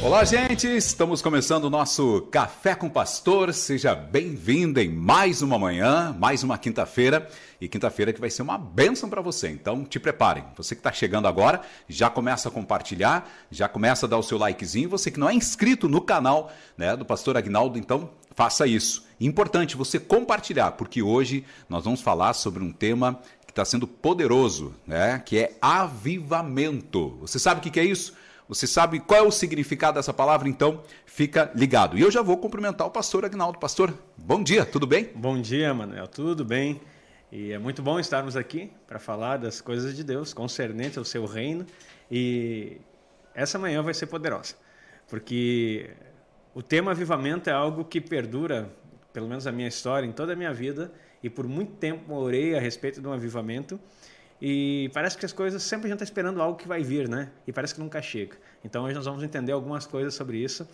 Olá, gente! Estamos começando o nosso Café com Pastor. Seja bem-vindo em mais uma manhã, mais uma quinta-feira. E quinta-feira que vai ser uma bênção para você. Então, te preparem. Você que está chegando agora, já começa a compartilhar, já começa a dar o seu likezinho. Você que não é inscrito no canal né, do Pastor Agnaldo, então faça isso. Importante você compartilhar, porque hoje nós vamos falar sobre um tema que está sendo poderoso, né? Que é avivamento. Você sabe o que é isso? Você sabe qual é o significado dessa palavra? Então, fica ligado. E eu já vou cumprimentar o pastor Agnaldo. Pastor, bom dia, tudo bem? Bom dia, Manuel, tudo bem? E é muito bom estarmos aqui para falar das coisas de Deus, concernente ao seu reino. E essa manhã vai ser poderosa, porque o tema avivamento é algo que perdura, pelo menos a minha história, em toda a minha vida. E por muito tempo orei a respeito de um avivamento. E parece que as coisas sempre a gente está esperando algo que vai vir, né? E parece que nunca chega. Então hoje nós vamos entender algumas coisas sobre isso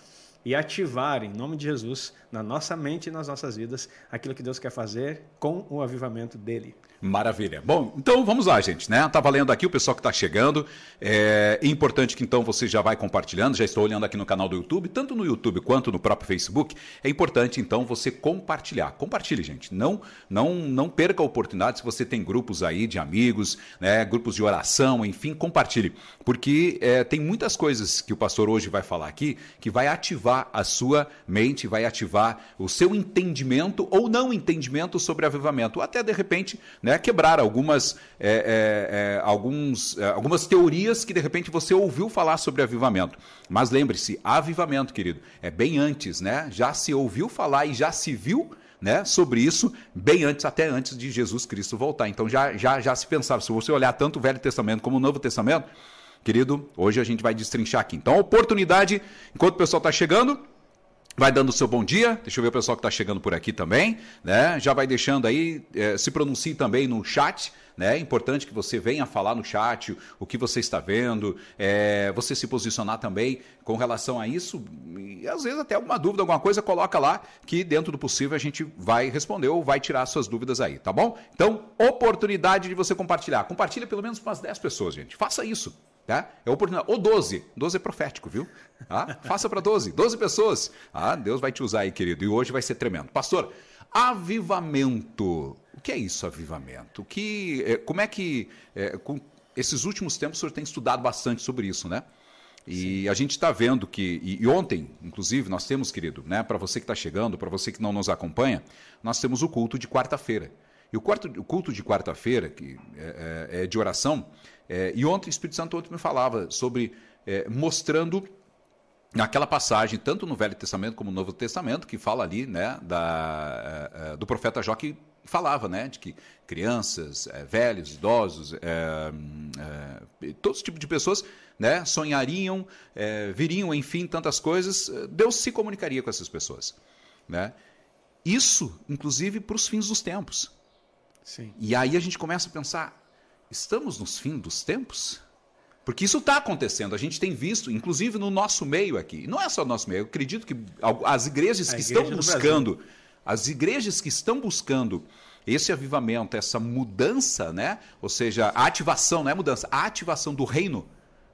e ativar, em nome de Jesus, na nossa mente e nas nossas vidas, aquilo que Deus quer fazer com o avivamento dele. Maravilha. Bom, então vamos lá, gente, né? Tá valendo aqui o pessoal que está chegando. É importante que então você já vai compartilhando. Já estou olhando aqui no canal do YouTube, tanto no YouTube quanto no próprio Facebook. É importante então você compartilhar. Compartilhe, gente. Não, não, não perca a oportunidade. Se você tem grupos aí de amigos, né? Grupos de oração, enfim, compartilhe, porque é, tem muitas coisas que o pastor hoje vai falar aqui que vai ativar a sua mente, vai ativar o seu entendimento ou não entendimento sobre avivamento, até de repente, né, quebrar algumas, é, é, é alguns, é, algumas teorias que de repente você ouviu falar sobre avivamento. Mas lembre-se, avivamento, querido, é bem antes, né? Já se ouviu falar e já se viu né, sobre isso bem antes, até antes de Jesus Cristo voltar. Então já, já, já se pensava, se você olhar tanto o Velho Testamento como o Novo Testamento, querido, hoje a gente vai destrinchar aqui. Então, oportunidade, enquanto o pessoal está chegando, Vai dando o seu bom dia, deixa eu ver o pessoal que está chegando por aqui também, né? Já vai deixando aí, é, se pronuncie também no chat, né? É importante que você venha falar no chat o que você está vendo, é, você se posicionar também com relação a isso, e às vezes até alguma dúvida, alguma coisa, coloca lá que dentro do possível a gente vai responder ou vai tirar suas dúvidas aí, tá bom? Então, oportunidade de você compartilhar. Compartilha pelo menos com umas 10 pessoas, gente. Faça isso. Tá? É oportunidade. Ou 12. 12 é profético, viu? Ah, faça para 12. 12 pessoas. Ah, Deus vai te usar aí, querido. E hoje vai ser tremendo. Pastor, avivamento. O que é isso, avivamento? O que, é, como é que. É, com esses últimos tempos o senhor tem estudado bastante sobre isso, né? E Sim. a gente está vendo que, e, e, ontem, inclusive, nós temos, querido, né, para você que está chegando, para você que não nos acompanha, nós temos o culto de quarta-feira. E o, quarto, o culto de quarta-feira, que é, é, é de oração, é, e ontem o Espírito Santo ontem me falava sobre é, mostrando naquela passagem, tanto no Velho Testamento como no Novo Testamento, que fala ali né, da, é, é, do profeta Jó que falava né, de que crianças, é, velhos, idosos, todos os tipos de pessoas né, sonhariam, viriam, enfim, tantas coisas, Deus se comunicaria com essas pessoas. Né? Isso, inclusive, para os fins dos tempos. Sim. E aí a gente começa a pensar, Estamos nos fins dos tempos? Porque isso está acontecendo, a gente tem visto, inclusive no nosso meio aqui. Não é só no nosso meio, eu acredito que as igrejas que igreja estão buscando, as igrejas que estão buscando esse avivamento, essa mudança, né? Ou seja, a ativação, não é mudança, a ativação do reino,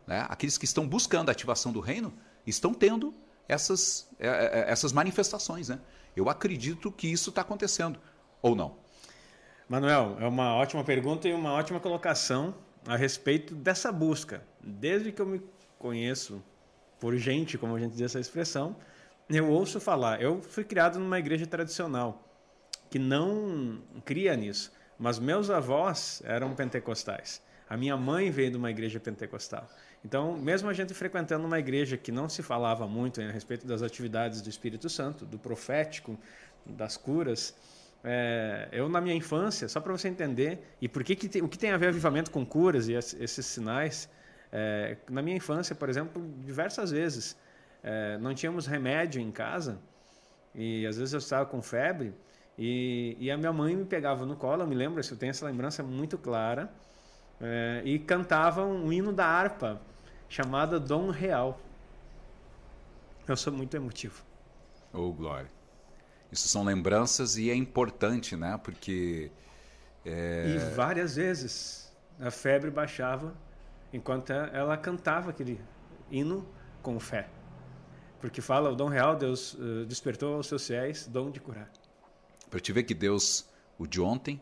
né? Aqueles que estão buscando a ativação do reino estão tendo essas, é, é, é, essas manifestações, né? Eu acredito que isso está acontecendo, ou não? Manuel, é uma ótima pergunta e uma ótima colocação a respeito dessa busca. Desde que eu me conheço por gente, como a gente diz essa expressão, eu ouço falar. Eu fui criado numa igreja tradicional que não cria nisso, mas meus avós eram pentecostais. A minha mãe veio de uma igreja pentecostal. Então, mesmo a gente frequentando uma igreja que não se falava muito a respeito das atividades do Espírito Santo, do profético, das curas, é, eu, na minha infância, só para você entender, e por que, que tem, o que tem a ver avivamento com curas e esses sinais, é, na minha infância, por exemplo, diversas vezes, é, não tínhamos remédio em casa, e às vezes eu estava com febre, e, e, a minha mãe me pegava no colo, eu me lembro, eu tenho essa lembrança muito clara, é, e cantava um hino da harpa, chamada Dom Real. Eu sou muito emotivo. Oh, glória. Isso são lembranças e é importante, né? Porque. É... E várias vezes a febre baixava enquanto ela cantava aquele hino com fé. Porque fala, o dom real, Deus uh, despertou aos seus fiéis dom de curar. Para te ver que Deus, o de ontem,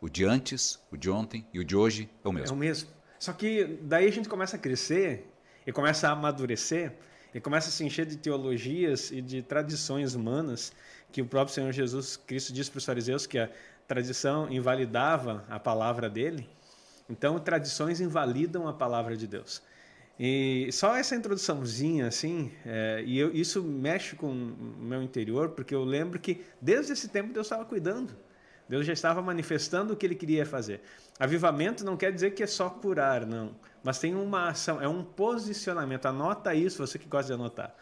o de antes, o de ontem e o de hoje é o mesmo. É o mesmo. Só que daí a gente começa a crescer e começa a amadurecer e começa a se encher de teologias e de tradições humanas que o próprio Senhor Jesus Cristo disse para os fariseus que a tradição invalidava a palavra dele. Então, tradições invalidam a palavra de Deus. E só essa introduçãozinha, assim, é, e eu, isso mexe com o meu interior, porque eu lembro que desde esse tempo Deus estava cuidando. Deus já estava manifestando o que ele queria fazer. Avivamento não quer dizer que é só curar, não. Mas tem uma ação, é um posicionamento. Anota isso, você que gosta de anotar.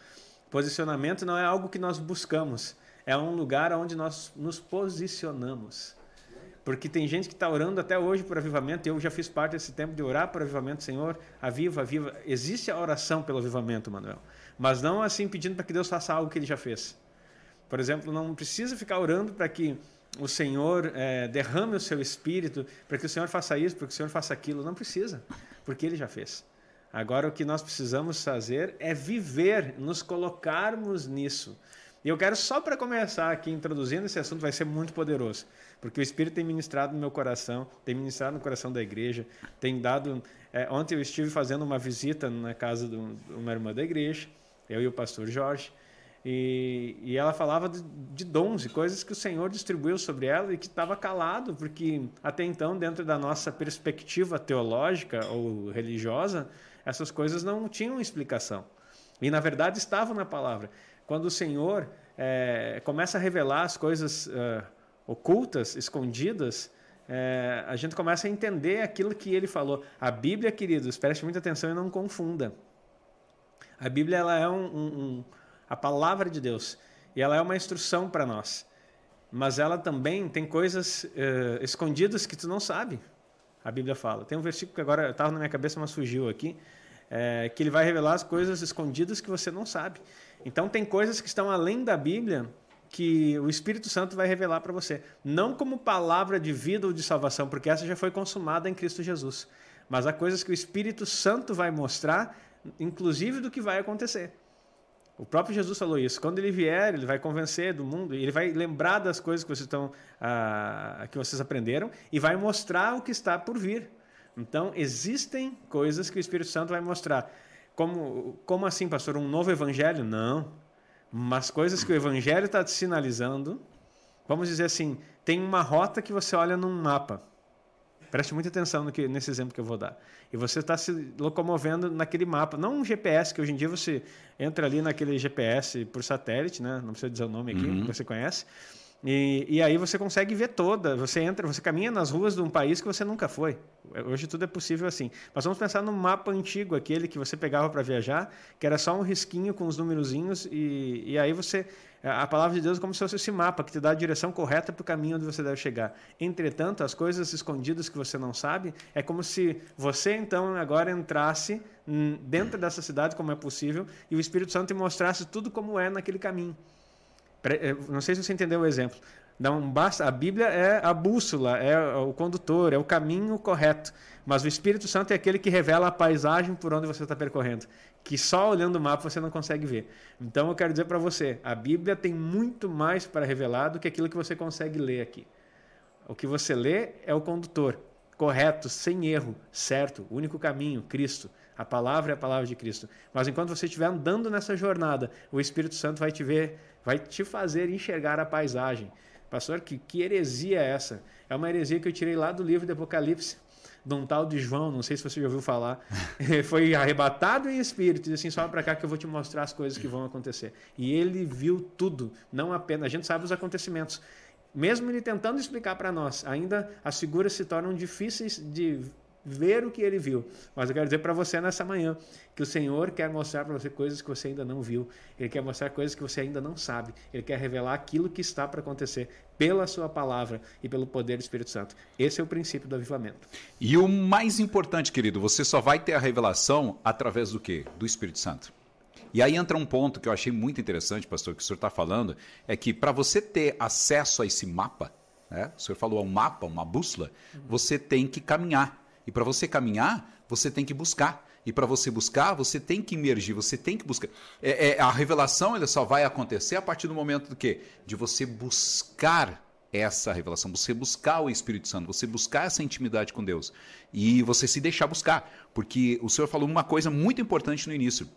Posicionamento não é algo que nós buscamos, é um lugar onde nós nos posicionamos. Porque tem gente que está orando até hoje por avivamento, eu já fiz parte desse tempo de orar por avivamento, Senhor, aviva, aviva. Existe a oração pelo avivamento, Manuel, mas não assim pedindo para que Deus faça algo que ele já fez. Por exemplo, não precisa ficar orando para que o Senhor é, derrame o seu espírito, para que o Senhor faça isso, para que o Senhor faça aquilo. Não precisa, porque ele já fez. Agora, o que nós precisamos fazer é viver, nos colocarmos nisso. E eu quero só para começar aqui introduzindo esse assunto, vai ser muito poderoso, porque o Espírito tem ministrado no meu coração, tem ministrado no coração da igreja, tem dado. É, ontem eu estive fazendo uma visita na casa de uma irmã da igreja, eu e o pastor Jorge, e, e ela falava de, de dons e coisas que o Senhor distribuiu sobre ela e que estava calado, porque até então, dentro da nossa perspectiva teológica ou religiosa, essas coisas não tinham explicação. E na verdade estavam na palavra quando o Senhor é, começa a revelar as coisas uh, ocultas, escondidas, é, a gente começa a entender aquilo que ele falou. A Bíblia, queridos, preste muita atenção e não confunda. A Bíblia ela é um, um, um, a palavra de Deus e ela é uma instrução para nós. Mas ela também tem coisas uh, escondidas que tu não sabe. A Bíblia fala. Tem um versículo que agora estava na minha cabeça, mas fugiu aqui, é, que ele vai revelar as coisas escondidas que você não sabe. Então tem coisas que estão além da Bíblia que o Espírito Santo vai revelar para você, não como palavra de vida ou de salvação, porque essa já foi consumada em Cristo Jesus, mas há coisas que o Espírito Santo vai mostrar, inclusive do que vai acontecer. O próprio Jesus falou isso. Quando ele vier, ele vai convencer do mundo, ele vai lembrar das coisas que vocês estão, ah, que vocês aprenderam e vai mostrar o que está por vir. Então existem coisas que o Espírito Santo vai mostrar. Como, como assim, pastor? Um novo evangelho? Não. Mas coisas que o evangelho está te sinalizando. Vamos dizer assim: tem uma rota que você olha num mapa. Preste muita atenção no que, nesse exemplo que eu vou dar. E você está se locomovendo naquele mapa, não um GPS, que hoje em dia você entra ali naquele GPS por satélite, né? não precisa dizer o nome aqui, uhum. que você conhece. E, e aí você consegue ver toda, você entra, você caminha nas ruas de um país que você nunca foi. Hoje tudo é possível assim. Mas vamos pensar no mapa antigo, aquele que você pegava para viajar, que era só um risquinho com os numerozinhos, e, e aí você. A palavra de Deus é como se fosse esse mapa que te dá a direção correta para o caminho onde você deve chegar. Entretanto, as coisas escondidas que você não sabe, é como se você então agora entrasse dentro dessa cidade, como é possível, e o Espírito Santo te mostrasse tudo como é naquele caminho. Eh, não sei se você entendeu o exemplo. Não basta, a Bíblia é a bússola, é o condutor, é o caminho correto. Mas o Espírito Santo é aquele que revela a paisagem por onde você está percorrendo, que só olhando o mapa você não consegue ver. Então eu quero dizer para você, a Bíblia tem muito mais para revelar do que aquilo que você consegue ler aqui. O que você lê é o condutor, correto, sem erro, certo, único caminho, Cristo. A palavra é a palavra de Cristo. Mas enquanto você estiver andando nessa jornada, o Espírito Santo vai te ver, vai te fazer enxergar a paisagem. Pastor, que, que heresia é essa? É uma heresia que eu tirei lá do livro de Apocalipse, de um tal de João, não sei se você já ouviu falar. Foi arrebatado em espírito, e disse assim: sobe para cá que eu vou te mostrar as coisas que vão acontecer. E ele viu tudo, não apenas. A gente sabe os acontecimentos. Mesmo ele tentando explicar para nós, ainda as figuras se tornam difíceis de ver o que ele viu. Mas eu quero dizer para você nessa manhã que o Senhor quer mostrar para você coisas que você ainda não viu. Ele quer mostrar coisas que você ainda não sabe. Ele quer revelar aquilo que está para acontecer pela sua palavra e pelo poder do Espírito Santo. Esse é o princípio do avivamento. E o mais importante, querido, você só vai ter a revelação através do quê? Do Espírito Santo. E aí entra um ponto que eu achei muito interessante, pastor, que o senhor está falando, é que para você ter acesso a esse mapa, né, o senhor falou, um mapa, uma bússola, você tem que caminhar. E para você caminhar, você tem que buscar. E para você buscar, você tem que imergir, você tem que buscar. É, é, a revelação ela só vai acontecer a partir do momento do quê? De você buscar essa revelação, você buscar o Espírito Santo, você buscar essa intimidade com Deus e você se deixar buscar, porque o Senhor falou uma coisa muito importante no início,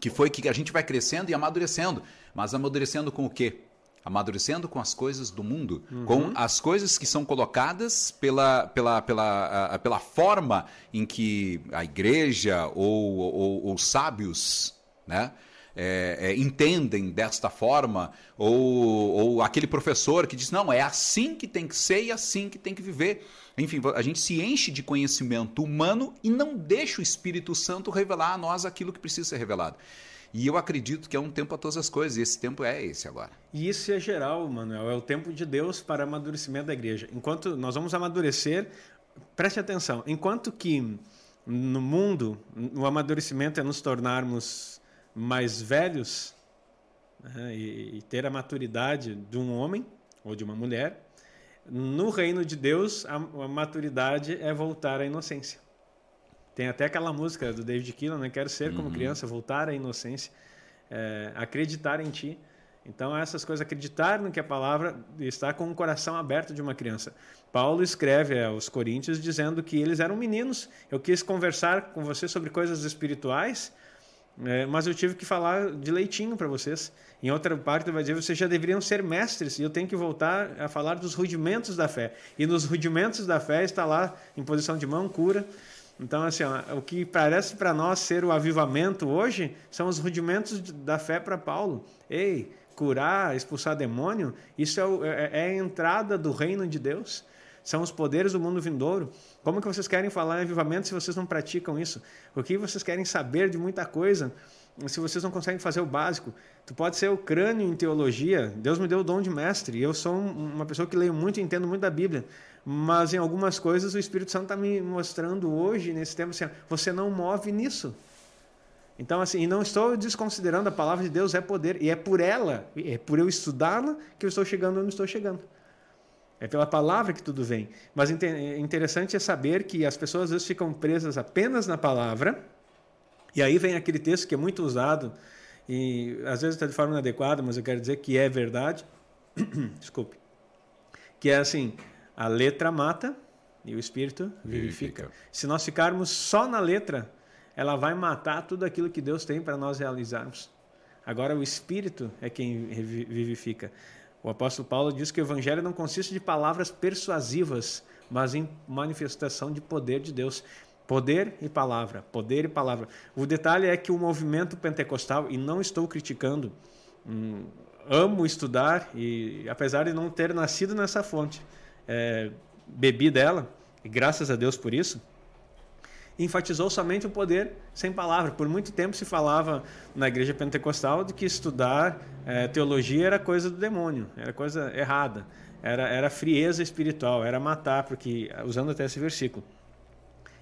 que foi que a gente vai crescendo e amadurecendo, mas amadurecendo com o quê? Amadurecendo com as coisas do mundo, uhum. com as coisas que são colocadas pela, pela, pela, pela forma em que a igreja ou, ou, ou sábios, né? é, é, entendem desta forma, ou, ou aquele professor que diz, não, é assim que tem que ser e assim que tem que viver. Enfim, a gente se enche de conhecimento humano e não deixa o Espírito Santo revelar a nós aquilo que precisa ser revelado. E eu acredito que é um tempo para todas as coisas, e esse tempo é esse agora. E isso é geral, Manuel, é o tempo de Deus para amadurecimento da igreja. Enquanto nós vamos amadurecer, preste atenção, enquanto que no mundo o amadurecimento é nos tornarmos mais velhos né, e, e, ter a maturidade de um homem ou de uma mulher, no reino de Deus a, a maturidade é voltar à inocência. Tem até aquela música do David Keelan, né? Quero ser como uhum. criança, voltar à inocência, é, acreditar em ti. Então, essas coisas, acreditar no que a palavra está com o coração aberto de uma criança. Paulo escreve aos Coríntios dizendo que eles eram meninos. Eu quis conversar com você sobre coisas espirituais, é, mas eu tive que falar de leitinho para vocês. Em outra parte, ele vai dizer: vocês já deveriam ser mestres, e eu tenho que voltar a falar dos rudimentos da fé. E nos rudimentos da fé está lá, em posição de mão, cura. Então, assim, ó, o que parece para nós ser o avivamento hoje são os rudimentos da fé para Paulo. Ei, curar, expulsar demônio, isso é, é, é a entrada do reino de Deus são os poderes do mundo vindouro. Como que vocês querem falar em avivamento se vocês não praticam isso? O que vocês querem saber de muita coisa se vocês não conseguem fazer o básico? Tu pode ser o crânio em teologia. Deus me deu o dom de mestre. Eu sou uma pessoa que leio muito e entendo muito da Bíblia. Mas em algumas coisas o Espírito Santo está me mostrando hoje, nesse tempo, assim, você não move nisso. Então, assim, e não estou desconsiderando a palavra de Deus é poder, e é por ela, é por eu estudá-la que eu estou chegando onde estou chegando. É pela palavra que tudo vem. Mas interessante é saber que as pessoas às vezes ficam presas apenas na palavra. E aí vem aquele texto que é muito usado e às vezes está de forma inadequada, mas eu quero dizer que é verdade. Desculpe. Que é assim: a letra mata e o espírito vivifica. vivifica. Se nós ficarmos só na letra, ela vai matar tudo aquilo que Deus tem para nós realizarmos. Agora o espírito é quem vivifica. O apóstolo Paulo diz que o evangelho não consiste de palavras persuasivas, mas em manifestação de poder de Deus. Poder e palavra, poder e palavra. O detalhe é que o movimento pentecostal, e não estou criticando, hum, amo estudar, e apesar de não ter nascido nessa fonte, é, bebi dela, e graças a Deus por isso, enfatizou somente o poder sem palavra. Por muito tempo se falava na igreja pentecostal de que estudar é, teologia era coisa do demônio, era coisa errada, era, era frieza espiritual, era matar, porque usando até esse versículo.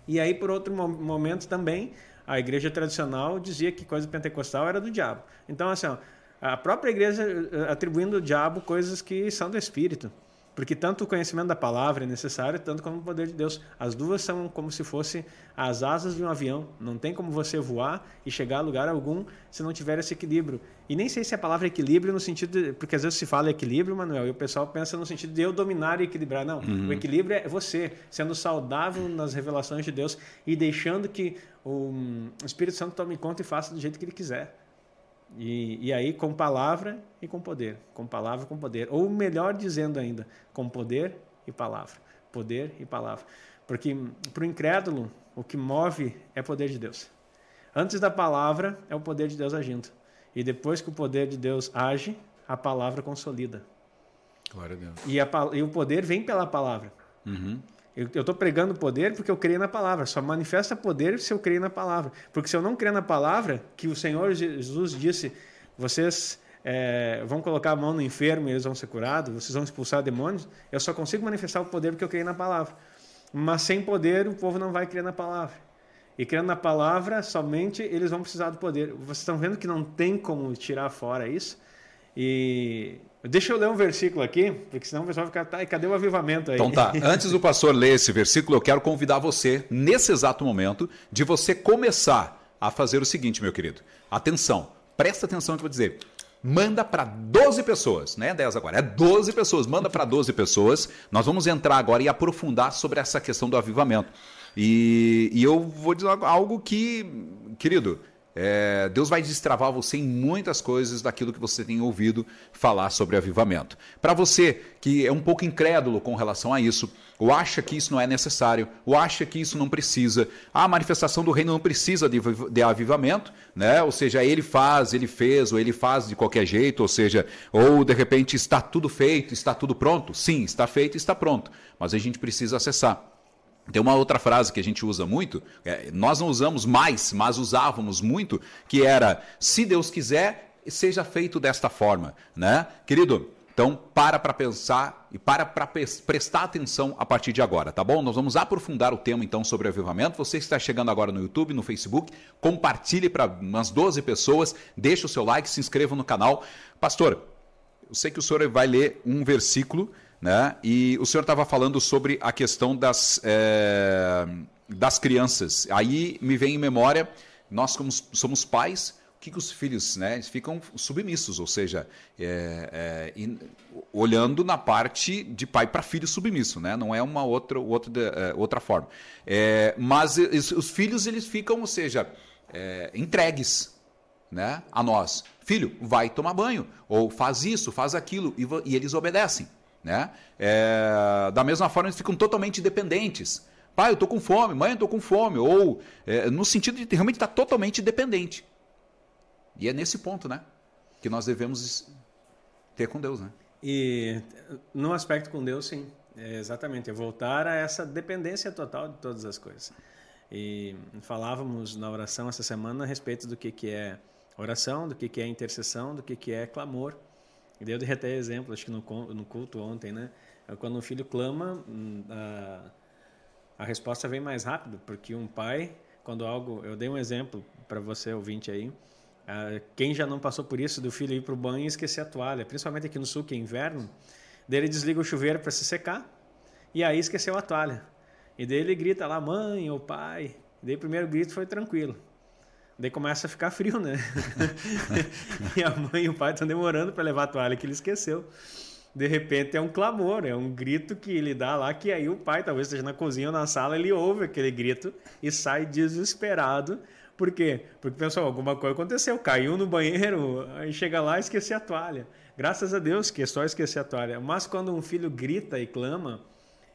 E aí, por outro momento também, a igreja tradicional dizia que coisa pentecostal era do diabo. Então, assim, ó, a própria igreja eh, atribuindo ao diabo coisas que são do espírito. Porque tanto o conhecimento da palavra é necessário, tanto como o poder de Deus. As duas são como se fossem as asas de um avião. Não tem como você voar e chegar a lugar algum se não tiver esse equilíbrio. E nem sei se a palavra equilíbrio no sentido de, porque às vezes se fala equilíbrio, Manuel, e o pessoal pensa no sentido de eu dominar e equilibrar. Não, uhum. o equilíbrio é você sendo saudável nas revelações de Deus e deixando que o Espírito Santo tome conta e faça do jeito que ele quiser. E, e aí com palavra e com poder, com palavra e com poder, ou melhor dizendo ainda, com poder e palavra, poder e palavra, porque para o incrédulo o que move é poder de Deus. Antes da palavra é o poder de Deus agindo, e depois que o poder de Deus age, a palavra consolida. Glória a Deus. E, a, e o poder vem pela palavra. Uhum. Eu estou pregando poder porque eu creio na palavra. Só manifesta poder se eu creio na palavra. Porque se eu não creio na palavra, que o Senhor Jesus disse, vocês é, vão colocar a mão no enfermo e eles vão ser curados, vocês vão expulsar demônios, eu só consigo manifestar o poder porque eu creio na palavra. Mas sem poder, o povo não vai crer na palavra. E crendo na palavra, somente eles vão precisar do poder. Vocês estão vendo que não tem como tirar fora isso? E deixa eu ler um versículo aqui, porque senão o pessoal vai ficar, tá, e cadê o avivamento aí? Então tá, antes do pastor ler esse versículo, eu quero convidar você, nesse exato momento, de você começar a fazer o seguinte, meu querido. Atenção, presta atenção no que eu vou dizer manda para 12 pessoas, não é 10 agora, é 12 pessoas, manda para 12 pessoas. Nós vamos entrar agora e aprofundar sobre essa questão do avivamento. E, e eu vou dizer algo que, querido, é, Deus vai destravar você em muitas coisas daquilo que você tem ouvido falar sobre avivamento. Para você que é um pouco incrédulo com relação a isso, ou acha que isso não é necessário, ou acha que isso não precisa, a manifestação do reino não precisa de, de avivamento, né? ou seja, ele faz, ele fez, ou ele faz de qualquer jeito, ou seja, ou de repente está tudo feito, está tudo pronto. Sim, está feito, está pronto, mas a gente precisa acessar. Tem uma outra frase que a gente usa muito, é, nós não usamos mais, mas usávamos muito, que era: se Deus quiser, seja feito desta forma, né? Querido, então para para pensar e para para prestar atenção a partir de agora, tá bom? Nós vamos aprofundar o tema então sobre avivamento. Você que está chegando agora no YouTube, no Facebook, compartilhe para umas 12 pessoas, deixe o seu like, se inscreva no canal. Pastor, eu sei que o senhor vai ler um versículo né? E o senhor estava falando sobre a questão das, é, das crianças. Aí me vem em memória, nós como somos pais, o que, que os filhos né, eles ficam submissos, ou seja, é, é, in, olhando na parte de pai para filho submisso, né? não é uma outra, outra, outra forma. Mas os filhos eles ficam, ou seja, entregues né, a nós. Filho, vai tomar banho, ou faz isso, faz aquilo, e, e eles obedecem. Né? É, da mesma forma, eles ficam totalmente dependentes. Pai, eu estou com fome, mãe, eu estou com fome. Ou é, no sentido de realmente estar tá totalmente dependente. E é nesse ponto né, que nós devemos ter com Deus. Né? E no aspecto com Deus, sim. É exatamente. É voltar a essa dependência total de todas as coisas. E falávamos na oração essa semana a respeito do que, que é oração, do que, que é intercessão, do que, que é clamor. Eu dei até exemplo, acho que no, no culto ontem, né? É quando um filho clama, hum, a, a resposta vem mais rápido, porque um pai, quando algo. Eu dei um exemplo para você, ouvinte aí. quem já não passou por isso, do filho ir para o banho e esquecer a toalha, principalmente aqui no sul, que é inverno, dele desliga o chuveiro para se secar e aí esqueceu a toalha. E daí ele grita lá, mãe ou pai. E daí o primeiro grito foi tranquilo. Daí começa a ficar frio, né? e a mãe e o pai estão demorando para levar a toalha que ele esqueceu. De repente é um clamor, é um grito que ele dá lá, que aí o pai, talvez esteja na cozinha ou na sala, ele ouve aquele grito e sai desesperado. Por quê? Porque pensou, alguma coisa aconteceu, caiu no banheiro, aí chega lá e esqueceu a toalha. Graças a Deus que é só esquecer a toalha. Mas quando um filho grita e clama,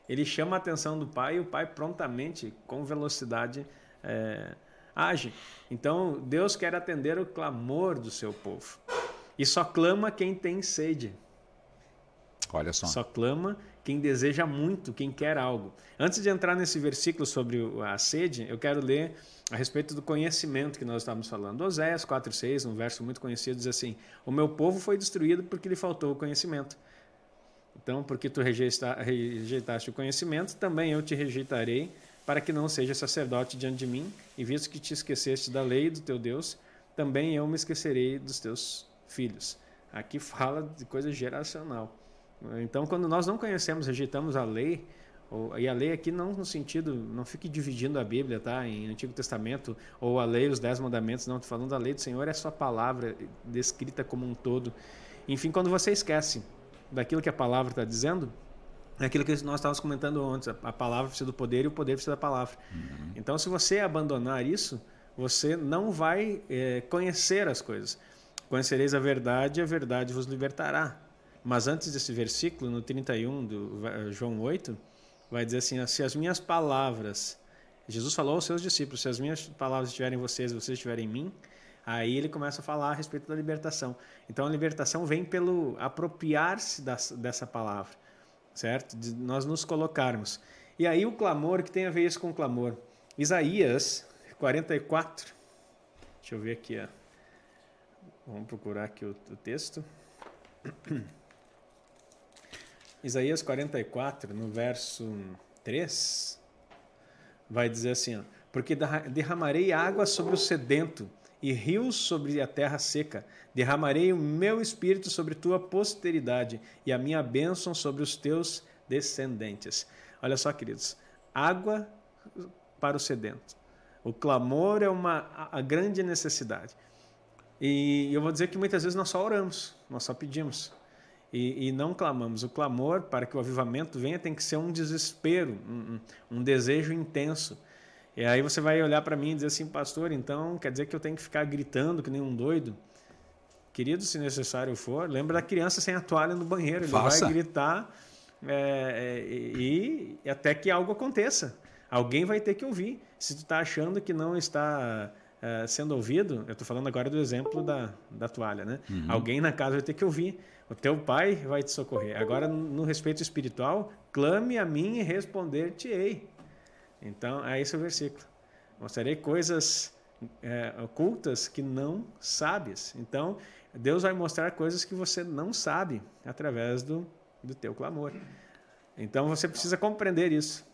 ele chama a atenção do pai e o pai prontamente, com velocidade, é, age. Então, Deus quer atender o clamor do seu povo. E só clama quem tem sede. Olha só. Só clama quem deseja muito, quem quer algo. Antes de entrar nesse versículo sobre a sede, eu quero ler a respeito do conhecimento que nós estávamos falando. Oséias 4,6, um verso muito conhecido, diz assim: O meu povo foi destruído porque lhe faltou o conhecimento. Então, porque tu rejeitaste o conhecimento, também eu te rejeitarei para que não seja sacerdote diante de mim, e visto que te esqueceste da lei do teu Deus, também eu me esquecerei dos teus filhos. Aqui fala de coisa geracional. Então, quando nós não conhecemos, rejeitamos a lei, e a lei aqui não no sentido, não fique dividindo a Bíblia, tá? Em Antigo Testamento, ou a lei, os Dez Mandamentos, não, estou falando da lei do Senhor, é a sua palavra descrita como um todo. Enfim, quando você esquece daquilo que a palavra está dizendo, é aquilo que nós estávamos comentando antes, a palavra precisa do poder e o poder precisa da palavra. Uhum. Então, se você abandonar isso, você não vai é, conhecer as coisas. Conhecereis a verdade e a verdade vos libertará. Mas antes desse versículo, no 31 do João 8, vai dizer assim: se as minhas palavras, Jesus falou aos seus discípulos, se as minhas palavras estiverem em vocês e vocês estiverem em mim, aí ele começa a falar a respeito da libertação. Então a libertação vem pelo apropriar-se dessa palavra certo? De nós nos colocarmos. E aí o clamor, que tem a ver isso com o clamor. Isaías 44. Deixa eu ver aqui. Ó. Vamos procurar aqui o, o texto. Isaías 44, no verso 3, vai dizer assim: ó, Porque derramarei água sobre o sedento e rios sobre a terra seca. Derramarei o meu espírito sobre tua posteridade e a minha bênção sobre os teus descendentes. Olha só, queridos, água para o sedento. O clamor é uma a grande necessidade. E eu vou dizer que muitas vezes nós só oramos, nós só pedimos e, e, não clamamos. O clamor para que o avivamento venha tem que ser um desespero, um, um desejo intenso. E aí você vai olhar para mim e dizer assim, pastor, então quer dizer que eu tenho que ficar gritando que nem um doido? Querido, se necessário for, lembra da criança sem a toalha no banheiro. Ele Faça. vai gritar é, é, e, e até que algo aconteça. Alguém vai ter que ouvir. Se tu está achando que não está é, sendo ouvido, eu estou falando agora do exemplo da, da toalha, né? Uhum. Alguém na casa vai ter que ouvir. O teu pai vai te socorrer. Agora, no respeito espiritual, clame a mim e responder-te-ei. Então, é esse o versículo. Mostrarei coisas é, ocultas que não sabes. Então, Deus vai mostrar coisas que você não sabe através do, do teu clamor. Então, você precisa compreender isso.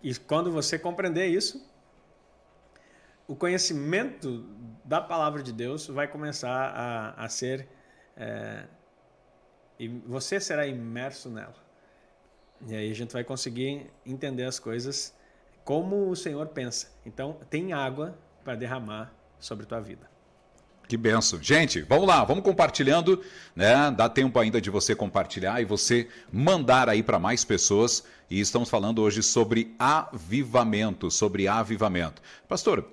E quando você compreender isso, o conhecimento da palavra de Deus vai começar a, a ser. É, e você será imerso nela. E aí a gente vai conseguir entender as coisas como o Senhor pensa. Então, tem água para derramar sobre tua vida. Que benção. Gente, vamos lá, vamos compartilhando, né? Dá tempo ainda de você compartilhar e você mandar aí para mais pessoas. E estamos falando hoje sobre avivamento, sobre avivamento. Pastor,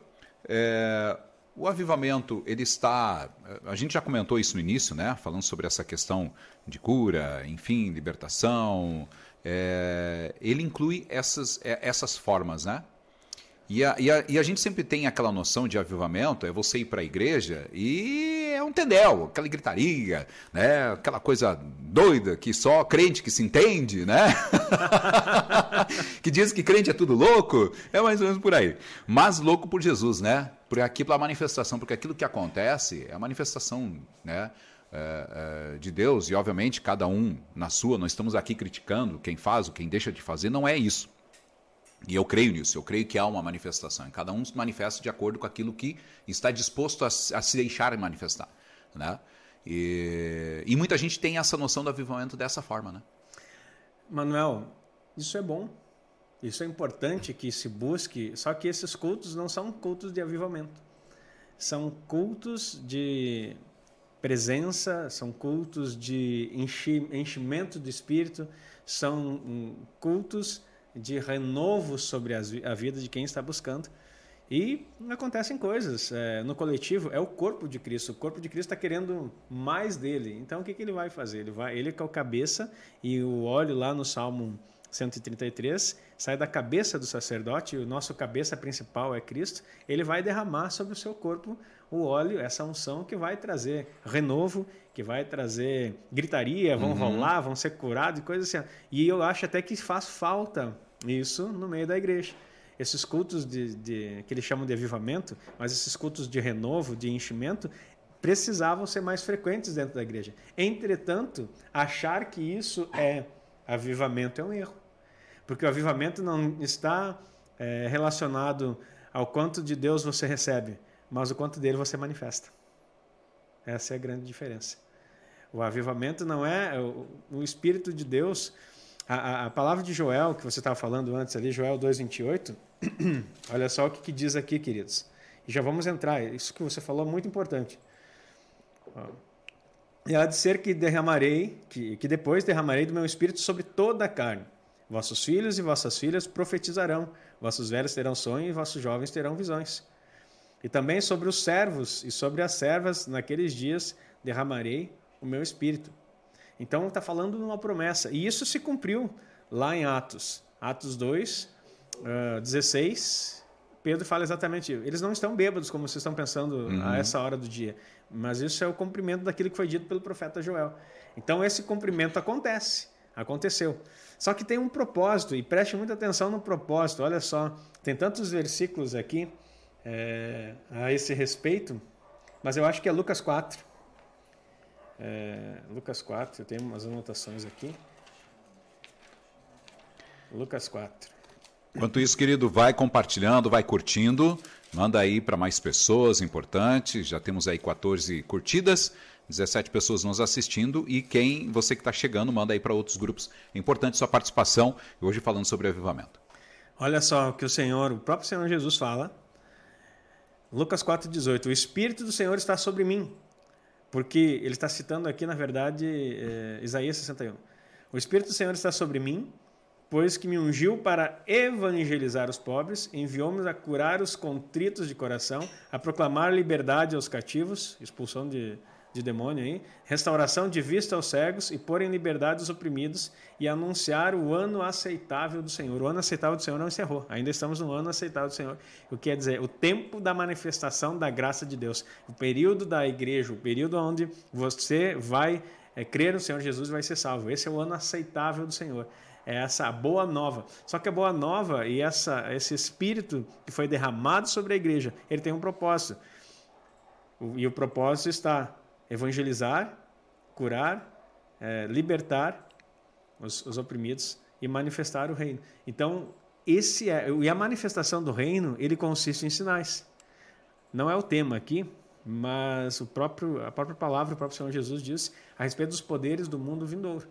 é, o avivamento, ele está. A gente já comentou isso no início, né? Falando sobre essa questão de cura, enfim, libertação. É, ele inclui essas, é, essas formas, né? E a, e, a, e a gente sempre tem aquela noção de avivamento, é você ir para a igreja e um tendel, aquela gritaria, né? aquela coisa doida que só crente que se entende, né? que diz que crente é tudo louco, é mais ou menos por aí. Mas louco por Jesus, né? Por aqui pela manifestação, porque aquilo que acontece é a manifestação, né? É, é, de Deus, e obviamente cada um na sua, nós estamos aqui criticando quem faz ou quem deixa de fazer, não é isso. E eu creio nisso, eu creio que há uma manifestação. Cada um se manifesta de acordo com aquilo que está disposto a, a se deixar manifestar. Né? E, e, muita gente tem essa noção do avivamento dessa forma. Né? Manuel, isso é bom. Isso é importante que se busque. Só que esses cultos não são cultos de avivamento. São cultos de presença, são cultos de enchimento do espírito, são hum, cultos de renovo sobre a vida de quem está buscando. E acontecem coisas. É, no coletivo, é o corpo de Cristo. O corpo de Cristo está querendo mais dele. Então, o que, que ele vai fazer? Ele, vai, ele que é o cabeça, e o óleo lá no Salmo 133 sai da cabeça do sacerdote, e o nosso cabeça principal é Cristo. Ele vai derramar sobre o seu corpo o óleo, essa unção que vai trazer renovo, que vai trazer gritaria, vão uhum. rolar, vão ser curados e coisas assim. E eu acho até que faz falta isso no meio da igreja. Esses cultos de, de, que eles chamam de avivamento, mas esses cultos de renovo, de enchimento, precisavam ser mais frequentes dentro da igreja. Entretanto, achar que isso é avivamento é um erro. Porque o avivamento não está é, relacionado ao quanto de Deus você recebe, mas o quanto dele você manifesta. Essa é a grande diferença. O avivamento não é o, o Espírito de Deus. A, a, palavra de Joel, que você estava falando antes ali, Joel 2,28, olha só o que, que, diz aqui, queridos. E já vamos entrar, isso que você falou é muito importante. E há de ser que derramarei, que, que depois derramarei do meu espírito sobre toda a carne. Vossos filhos e vossas filhas profetizarão, vossos velhos terão sonhos e vossos jovens terão visões. E também sobre os servos e sobre as servas, naqueles dias derramarei o meu espírito. Então está falando de uma promessa. E isso se cumpriu lá em Atos. Atos 2, uh, 16. Pedro fala exatamente isso. Eles não estão bêbados, como vocês estão pensando uhum. a essa hora do dia. Mas isso é o cumprimento daquilo que foi dito pelo profeta Joel. Então esse cumprimento acontece. Aconteceu. Só que tem um propósito, e preste muita atenção no propósito. Olha só, tem tantos versículos aqui é, a esse respeito, mas eu acho que é Lucas 4. É, Lucas 4, eu tenho umas anotações aqui. Lucas 4. Enquanto isso, querido, vai compartilhando, vai curtindo, manda aí para mais pessoas, importante. Já temos aí 14 curtidas, 17 pessoas nos assistindo e quem você que está chegando, manda aí para outros grupos. É importante sua participação, hoje falando sobre avivamento. Olha só o que o Senhor, o próprio Senhor Jesus fala. Lucas 4,18: O Espírito do Senhor está sobre mim. Porque ele está citando aqui, na verdade, é, Isaías 61. O Espírito do Senhor está sobre mim, pois que me ungiu para evangelizar os pobres, enviou-me a curar os contritos de coração, a proclamar liberdade aos cativos, expulsão de, de demônio aí, restauração de vista aos cegos e pôr em liberdade os oprimidos e anunciar o ano aceitável do Senhor. O ano aceitável do Senhor não encerrou, ainda estamos no ano aceitável do Senhor. O que quer dizer? O tempo da manifestação da graça de Deus, o período da igreja, o período onde você vai é, crer no Senhor Jesus vai ser salvo. Esse é o ano aceitável do Senhor é essa boa nova. Só que a boa nova e essa, esse espírito que foi derramado sobre a igreja, ele tem um propósito. E o propósito está evangelizar, curar, é, libertar os, os oprimidos e manifestar o reino. Então, esse é, e a manifestação do reino, ele consiste em sinais. Não é o tema aqui, mas o próprio, a própria palavra, o próprio Senhor Jesus diz a respeito dos poderes do mundo vindouro.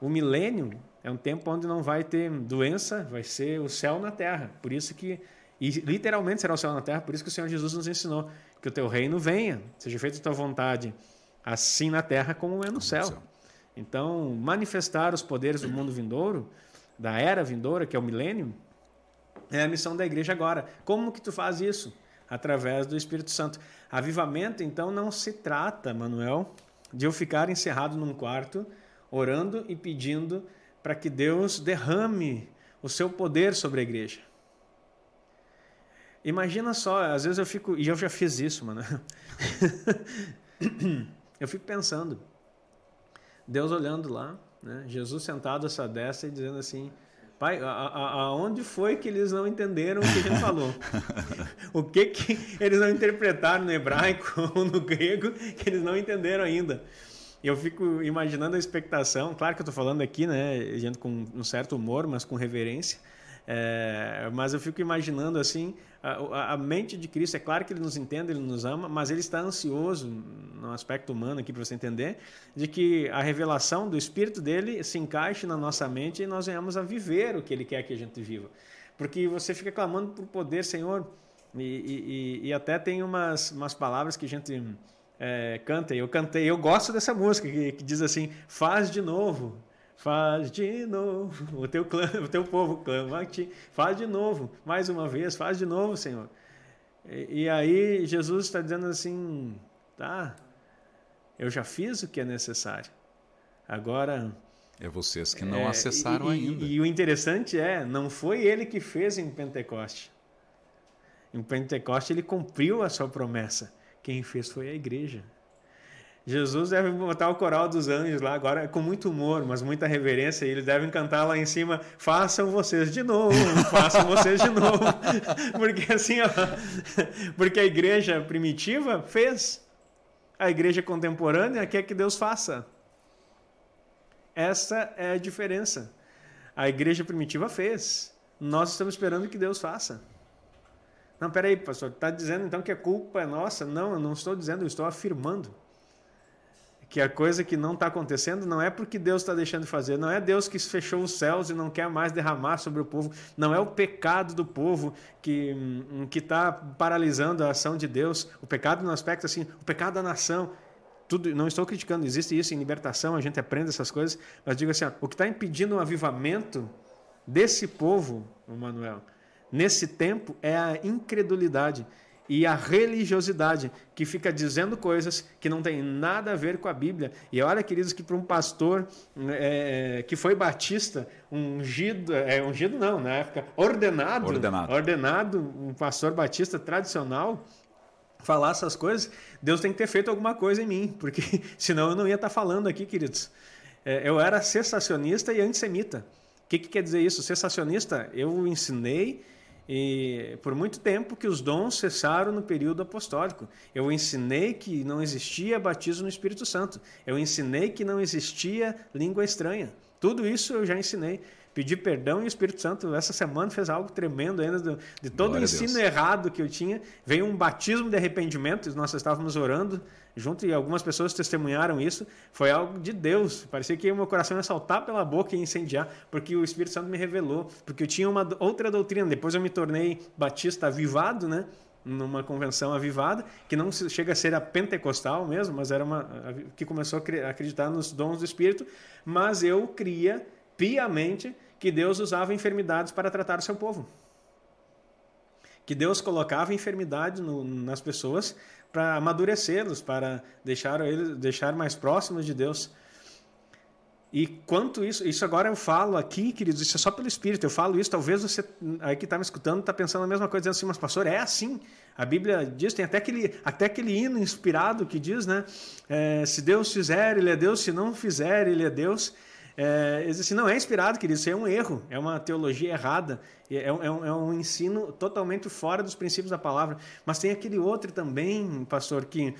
O milênio é um tempo onde não vai ter doença, vai ser o céu na terra. Por isso que, e literalmente será o céu na terra, por isso que o Senhor Jesus nos ensinou que o teu reino venha, seja feita a tua vontade, assim na terra como é no céu. Então, manifestar os poderes do mundo vindouro, da era vindoura, que é o milênio, é a missão da igreja agora. Como que tu faz isso? Através do Espírito Santo. Avivamento, então, não se trata, Manuel, de eu ficar encerrado num quarto orando e pedindo para que Deus derrame o seu poder sobre a igreja. Imagina só, às vezes eu fico, e eu já fiz isso, mano. eu fico pensando, Deus olhando lá, né? Jesus sentado à sua destra e dizendo assim: Pai, aonde foi que eles não entenderam o que a gente falou? o que, que eles não interpretaram no hebraico ou no grego que eles não entenderam ainda? eu fico imaginando a expectação, claro que eu estou falando aqui, né, gente com um certo humor, mas com reverência, é, mas eu fico imaginando assim a, a, mente de Cristo. É claro que Ele nos entende, Ele nos ama, mas Ele está ansioso no aspecto humano aqui para você entender de que a revelação do Espírito dele se encaixe na nossa mente e nós venhamos a viver o que Ele quer que a gente viva, porque você fica clamando por poder, Senhor, e, e, e até tem umas, umas palavras que a gente é, canta. Eu cantei, eu gosto dessa música que, que, diz assim: faz de novo, faz de novo, o teu clã, o teu povo clama a ti, faz de novo, mais uma vez, faz de novo, Senhor. E, e aí Jesus está dizendo assim: tá, eu já fiz o que é necessário. Agora é vocês que não é, acessaram e, ainda. E, e, o interessante é, não foi ele que fez em Pentecoste. Em Pentecoste ele cumpriu a sua promessa. Quem fez foi a igreja. Jesus deve botar o coral dos anjos lá agora com muito humor, mas muita reverência. E eles devem cantar lá em cima: façam vocês de novo, façam vocês de novo. Porque assim, ó, porque a igreja primitiva fez, a igreja contemporânea quer que Deus faça. Essa é a diferença. A igreja primitiva fez, nós estamos esperando que Deus faça. Não, peraí, pastor, está dizendo então que a culpa é nossa? Não, eu não estou dizendo, eu estou afirmando. Que a coisa que não está acontecendo não é porque Deus está deixando de fazer, não é Deus que fechou os céus e não quer mais derramar sobre o povo, não é o pecado do povo que hum, está paralisando a ação de Deus, o pecado no aspecto assim, o pecado da nação. Tudo, não estou criticando, existe isso em libertação, a gente aprende essas coisas, mas digo assim: ó, o que está impedindo o avivamento desse povo, Manuel, nesse tempo é a incredulidade e a religiosidade que fica dizendo coisas que não tem nada a ver com a Bíblia. E olha, queridos, que para um pastor é, que foi batista, ungido, é, ungido não, na época, ordenado, ordenado, ordenado, um pastor batista tradicional, falar essas coisas, Deus tem que ter feito alguma coisa em mim, porque senão eu não ia estar falando aqui, queridos. É, eu era cessacionista e antissemita. O que, que quer dizer isso? Cessacionista, eu ensinei e por muito tempo que os dons cessaram no período apostólico. Eu ensinei que não existia batismo no Espírito Santo. Eu ensinei que não existia língua estranha. Tudo isso eu já ensinei. pedi perdão e o Espírito Santo essa semana fez algo tremendo ainda de, de todo Glória o ensino errado que eu tinha. Veio um batismo de arrependimento, nós estávamos orando junto e algumas pessoas testemunharam isso. Foi algo de Deus. Parecia que meu coração ia saltar pela boca e incendiar, porque o Espírito Santo me revelou, porque eu tinha uma outra doutrina. Depois eu me tornei batista avivado, né? numa convenção avivada, que não chega a ser a pentecostal mesmo, mas era uma que começou a acreditar nos dons do Espírito, mas eu cria piamente que Deus usava enfermidades para tratar o seu povo. Que Deus colocava enfermidade no, nas pessoas para amadurecê-los, para deixar eles deixar mais próximos de Deus. E quanto isso, isso agora eu falo aqui, queridos, isso é só pelo Espírito, eu falo isso, talvez você aí que está me escutando está pensando a mesma coisa, dizendo assim, mas pastor, é assim, a Bíblia diz, tem até aquele, até aquele hino inspirado que diz, né, é, se Deus fizer, Ele é Deus, se não fizer, Ele é Deus, é, assim, não é inspirado, querido, isso é um erro, é uma teologia errada, é, é, um, é um ensino totalmente fora dos princípios da palavra, mas tem aquele outro também, pastor, que,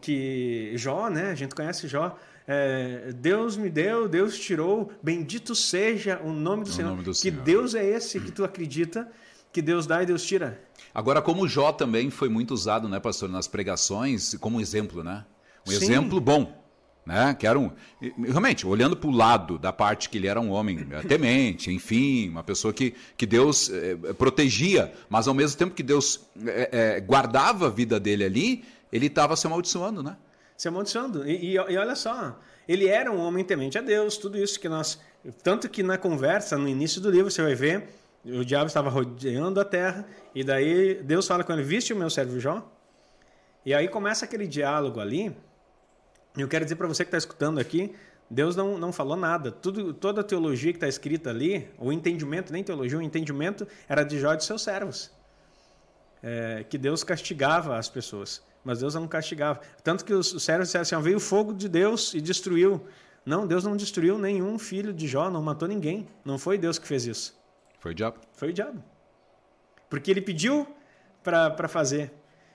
que Jó, né, a gente conhece Jó, é, Deus me deu, Deus tirou, bendito seja o nome do o Senhor. Nome do que Senhor. Deus é esse que tu acredita que Deus dá e Deus tira. Agora, como Jó também foi muito usado, né, pastor, nas pregações, como exemplo, né? Um Sim. exemplo bom. Né? Que era um. Realmente, olhando para o lado da parte que ele era um homem temente, enfim, uma pessoa que, que Deus é, protegia, mas ao mesmo tempo que Deus é, é, guardava a vida dele ali, ele estava se amaldiçoando, né? se amaldiçoando. E, e, e, olha só, ele era um homem temente a Deus, tudo isso que nós. Tanto que na conversa, no início do livro, você vai ver, o diabo estava rodeando a terra, e daí Deus fala com ele: Viste o meu servo Jó? E aí começa aquele diálogo ali. E eu quero dizer para você que está escutando aqui, Deus não, não falou nada. Tudo, toda a teologia que está escrita ali, o entendimento, nem teologia, o entendimento era de Jó e de seus servos. É, que Deus castigava as pessoas. Mas Deus não castigava. Tanto que os servos disseram assim: veio o fogo de Deus e destruiu. Não, Deus não destruiu nenhum filho de Jó, não matou ninguém. Não foi Deus que fez isso. Foi o diabo. Foi o diabo. Porque ele pediu para fazer.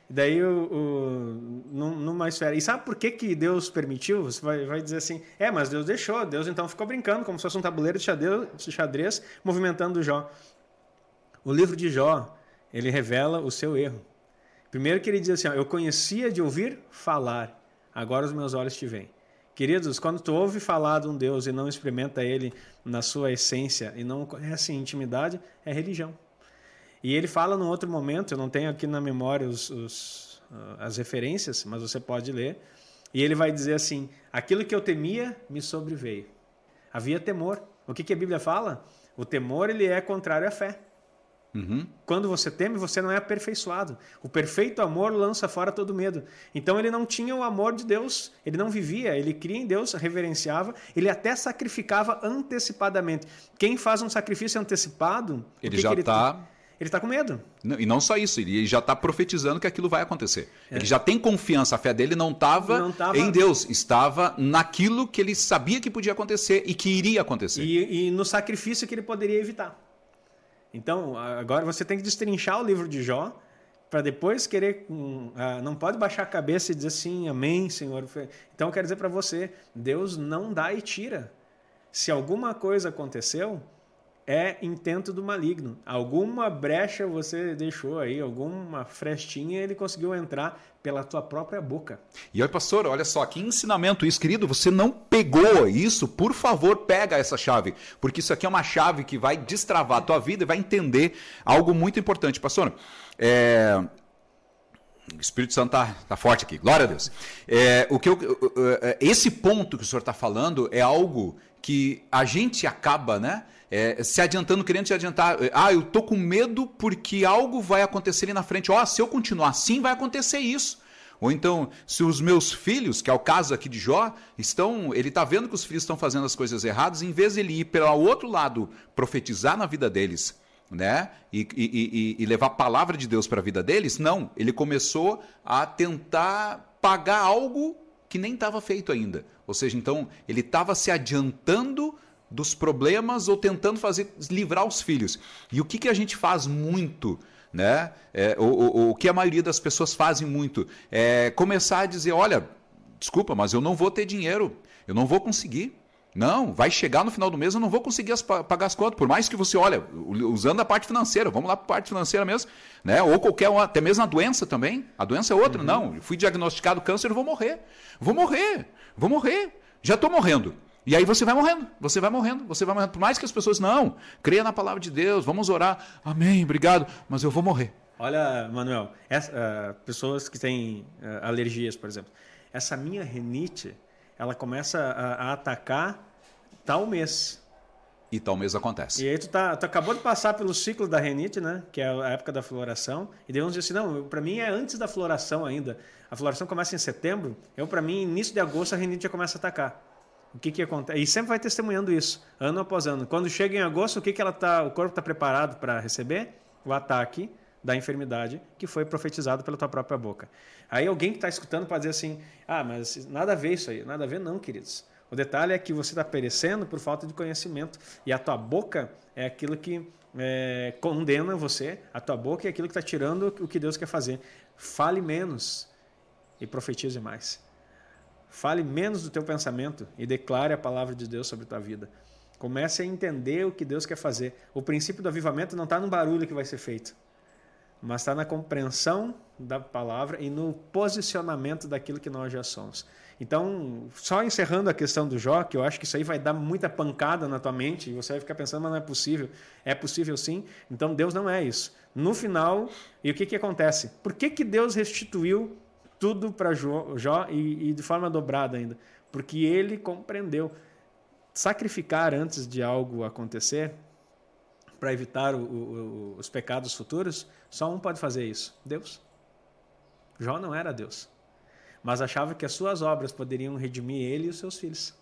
Daí, o, o, numa esfera. E sabe por que, que Deus permitiu? Você vai, vai dizer assim: é, mas Deus deixou. Deus então ficou brincando, como se fosse um tabuleiro de xadrez, de xadrez movimentando Jó. O livro de Jó, ele revela o seu erro. Primeiro que ele diz assim: ó, Eu conhecia de ouvir falar, agora os meus olhos te veem. Queridos, quando tu ouve falar de um Deus e não experimenta ele na sua essência e não conhece intimidade, é religião. E ele fala num outro momento, eu não tenho aqui na memória os, os, uh, as referências, mas você pode ler. E ele vai dizer assim: Aquilo que eu temia me sobreveio. Havia temor. O que, que a Bíblia fala? O temor ele é contrário à fé. Uhum. Quando você teme, você não é aperfeiçoado. O perfeito amor lança fora todo medo. Então ele não tinha o amor de Deus, ele não vivia, ele cria em Deus, reverenciava, ele até sacrificava antecipadamente. Quem faz um sacrifício antecipado, ele já está. Ele está com medo. Não, e não só isso, ele já está profetizando que aquilo vai acontecer. É. Ele já tem confiança, a fé dele não estava em Deus, estava naquilo que ele sabia que podia acontecer e que iria acontecer. E, e no sacrifício que ele poderia evitar. Então, agora você tem que destrinchar o livro de Jó para depois querer. Uh, não pode baixar a cabeça e dizer assim, Amém, Senhor. Então, eu quero dizer para você: Deus não dá e tira. Se alguma coisa aconteceu, é intento do maligno. Alguma brecha você deixou aí, alguma frestinha ele conseguiu entrar pela tua própria boca. E aí, pastor, olha só, que ensinamento isso, querido. Você não pegou isso, por favor, pega essa chave, porque isso aqui é uma chave que vai destravar a tua vida e vai entender algo muito importante. Pastor, é... O Espírito Santo está tá forte aqui, glória a Deus. É, o que eu, é, esse ponto que o senhor está falando é algo que a gente acaba, né? É, se adiantando, querendo se adiantar. Ah, eu tô com medo porque algo vai acontecer ali na frente. Ó, oh, se eu continuar assim, vai acontecer isso. Ou então, se os meus filhos, que é o caso aqui de Jó, estão. Ele está vendo que os filhos estão fazendo as coisas erradas, em vez de ele ir pelo outro lado, profetizar na vida deles, né? E, e, e, e levar a palavra de Deus para a vida deles, não. Ele começou a tentar pagar algo que nem estava feito ainda. Ou seja, então, ele estava se adiantando dos problemas ou tentando fazer livrar os filhos. E o que, que a gente faz muito, né? É, o, que a maioria das pessoas fazem muito é começar a dizer, olha, desculpa, mas eu não vou ter dinheiro, eu não vou conseguir. Não, vai chegar no final do mês, eu não vou conseguir as, pagar as contas. Por mais que você, olha, usando a parte financeira, vamos lá para a parte financeira mesmo, né? Ou qualquer, até mesmo a doença também. A doença é outra. Uhum. Não, fui diagnosticado câncer, eu vou morrer. Vou morrer, vou morrer. Já estou morrendo. E aí você vai morrendo, você vai morrendo, você vai morrendo. Por mais que as pessoas, não, creia na palavra de Deus, vamos orar, amém, obrigado, mas eu vou morrer. Olha, Manuel, essa, uh, pessoas que têm uh, alergias, por exemplo, essa minha renite, ela começa a, a, atacar tal mês. E tal mês acontece. E aí tu, tá, tu acabou de passar pelo ciclo da renite, né? Que é a época da floração. E daí uns dizem assim, não, para mim é antes da floração ainda. A floração começa em setembro. Eu, para mim, início de agosto, a renite já começa a atacar. O que que acontece? E sempre vai testemunhando isso, ano após ano. Quando chega em agosto, o que que ela tá, o corpo está preparado para receber? O ataque da enfermidade que foi profetizado pela tua própria boca. Aí alguém que está escutando pode dizer assim: ah, mas nada a ver isso aí. Nada a ver, não, queridos. O detalhe é que você está perecendo por falta de conhecimento. E a tua boca é aquilo que é, condena você, a tua boca é aquilo que está tirando o que Deus quer fazer. Fale menos e profetize mais. Fale menos do teu pensamento e declare a palavra de Deus sobre a tua vida. Comece a entender o que Deus quer fazer. O princípio do avivamento não está no barulho que vai ser feito mas está na compreensão da palavra e no posicionamento daquilo que nós já somos. Então, só encerrando a questão do Jó, que eu acho que isso aí vai dar muita pancada na tua mente, e você vai ficar pensando, mas não é possível. É possível sim. Então, Deus não é isso. No final, e o que, que acontece? Por que, que Deus restituiu tudo para Jó, e, e de forma dobrada ainda? Porque ele compreendeu. Sacrificar antes de algo acontecer para evitar o, o, os pecados futuros, só um pode fazer isso: Deus. Jó não era Deus, mas achava que as suas obras poderiam redimir ele e os seus filhos.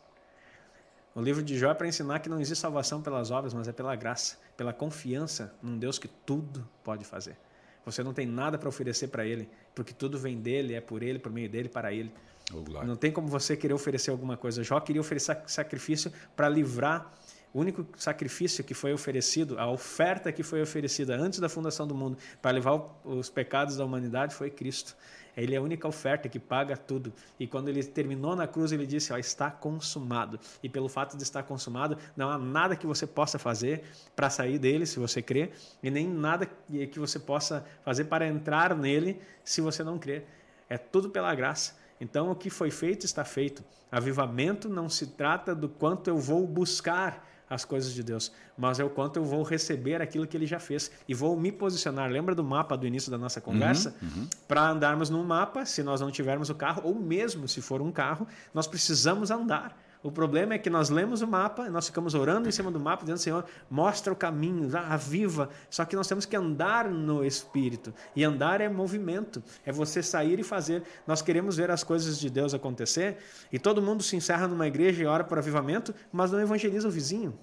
O livro de Jó é para ensinar que não existe salvação pelas obras, mas é pela graça, pela confiança num Deus que tudo pode fazer. Você não tem nada para oferecer para ele, porque tudo vem dele, é por ele, por meio dele, para ele. Oh, não tem como você querer oferecer alguma coisa. Jó queria oferecer sacrifício para livrar o único sacrifício que foi oferecido, a oferta que foi oferecida antes da fundação do mundo para levar os pecados da humanidade foi Cristo. Ele é a única oferta que paga tudo. E quando ele terminou na cruz, ele disse: ó, está consumado. E pelo fato de estar consumado, não há nada que você possa fazer para sair dele, se você crer, e nem nada que você possa fazer para entrar nele, se você não crer. É tudo pela graça. Então, o que foi feito está feito. Avivamento não se trata do quanto eu vou buscar as coisas de Deus, mas é o quanto eu vou receber aquilo que ele já fez e vou me posicionar. Lembra do mapa do início da nossa conversa? Uhum, uhum. Para andarmos no mapa, se nós não tivermos o carro, ou mesmo se for um carro, nós precisamos andar. O problema é que nós lemos o mapa, nós ficamos orando em cima do mapa, dizendo, Senhor, mostra o caminho, aviva. Só que nós temos que andar no Espírito. E andar é movimento, é você sair e fazer. Nós queremos ver as coisas de Deus acontecer e todo mundo se encerra numa igreja e ora por avivamento, mas não evangeliza o vizinho.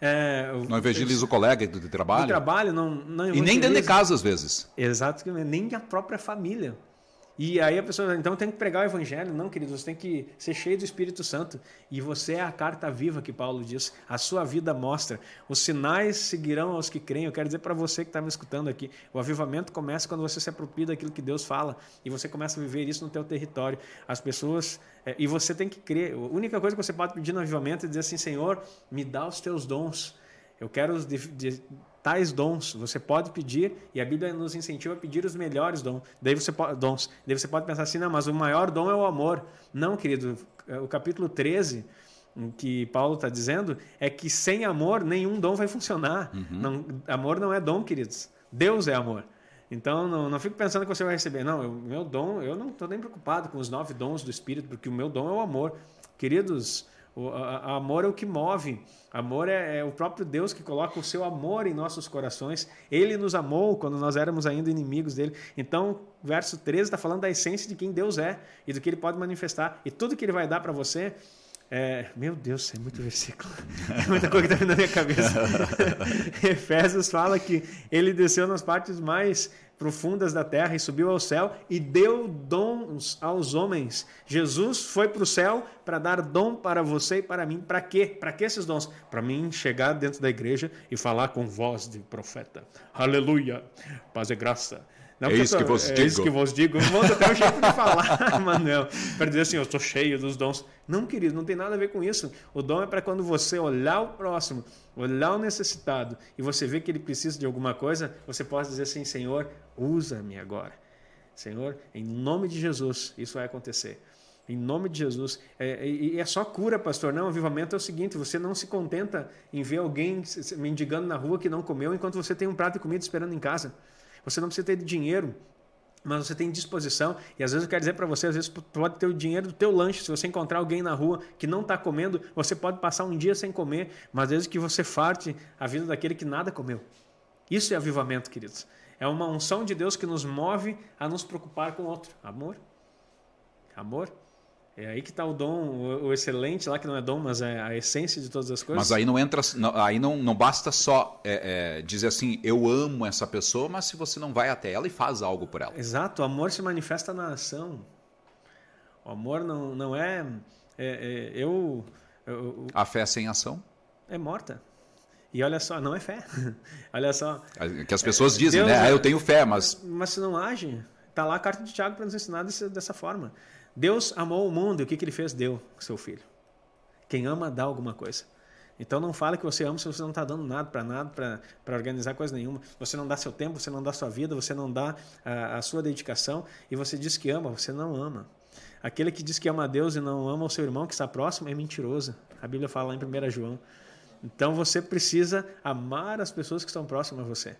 É, não evangeliza o colega de trabalho. Do trabalho, não, não E nem dentro de casa, às vezes. Exatamente, nem a própria família. E aí a pessoa, então tem que pregar o evangelho. Não, querido, você tem que ser cheio do Espírito Santo. E você é a carta viva que Paulo diz. A sua vida mostra. Os sinais seguirão aos que creem. Eu quero dizer para você que está me escutando aqui, o avivamento começa quando você se apropria daquilo que Deus fala. E você começa a viver isso no teu território. As pessoas... É, e você tem que crer. A única coisa que você pode pedir no avivamento é dizer assim, Senhor, me dá os teus dons. Eu quero de, de, tais dons. Você pode pedir, e a Bíblia nos incentiva a pedir os melhores dons. Daí você pode, dons. Daí você pode pensar assim, não, mas o maior dom é o amor. Não, querido, o capítulo 13, que Paulo está dizendo, é que sem amor nenhum dom vai funcionar. Uhum. Não, amor não é dom, queridos. Deus é amor. Então, não, não fico pensando que você vai receber. Não, o meu dom, eu não estou nem preocupado com os nove dons do Espírito, porque o meu dom é o amor. Queridos, o a, a amor é o que move. Amor é, é, o próprio Deus que coloca o seu amor em nossos corações. Ele nos amou quando nós éramos ainda inimigos dele. Então, verso 13 está falando da essência de quem Deus é e do que ele pode manifestar. E tudo que ele vai dar para você é, meu Deus, é muito versículo. É muita coisa que está vindo na minha cabeça. Efésios fala que ele desceu nas partes mais profundas da terra e subiu ao céu e deu dons aos homens. Jesus foi para o céu para dar dom para você e para mim. Para quê? Para que esses dons? Para mim chegar dentro da igreja e falar com voz de profeta. Aleluia! Paz e graça. Não é isso que vos é digo. isso que vos digo. Muda até o jeito de falar, Manuel. Para dizer assim, eu estou cheio dos dons. Não, querido, não tem nada a ver com isso. O dom é para quando você olhar o próximo, olhar o necessitado e você vê que ele precisa de alguma coisa, você pode dizer assim, Senhor, usa-me agora. Senhor, em nome de Jesus, isso vai acontecer. Em nome de Jesus. É, e é, só cura, pastor. Não, avivamento é o seguinte: você não se contenta em ver alguém mendigando na rua que não comeu enquanto você tem um prato de comida esperando em casa. Você não precisa ter dinheiro, mas você tem disposição. E às vezes eu quero dizer para você, às vezes pode ter o dinheiro do teu lanche. Se você encontrar alguém na rua que não está comendo, você pode passar um dia sem comer, mas vezes que você farte a vida daquele que nada comeu. Isso é avivamento, queridos. É uma unção de Deus que nos move a nos preocupar com o outro. Amor. Amor. É aí que está o dom, o, excelente lá, que não é dom, mas é a essência de todas as coisas. Mas aí não entra, aí não, não basta só é, é, dizer assim, eu amo essa pessoa, mas se você não vai até ela e faz algo por ela. Exato, o amor se manifesta na ação. O amor não, não é, é, é eu, eu, A fé sem ação? É morta. E olha só, não é fé. olha só. Que as pessoas dizem, Deus, né? Ah, eu tenho fé, mas. Mas se não age, está lá a carta de Tiago para nos ensinar desse, dessa forma. Deus amou o mundo e o que, que ele fez? Deu seu filho. Quem ama dá alguma coisa. Então não fale que você ama se você não está dando nada para nada, para organizar coisa nenhuma. Você não dá seu tempo, você não dá sua vida, você não dá a, a, sua dedicação e você diz que ama, você não ama. Aquele que diz que ama a Deus e não ama o seu irmão que está próximo é mentiroso. A Bíblia fala lá em 1 João. Então você precisa amar as pessoas que estão próximas a você.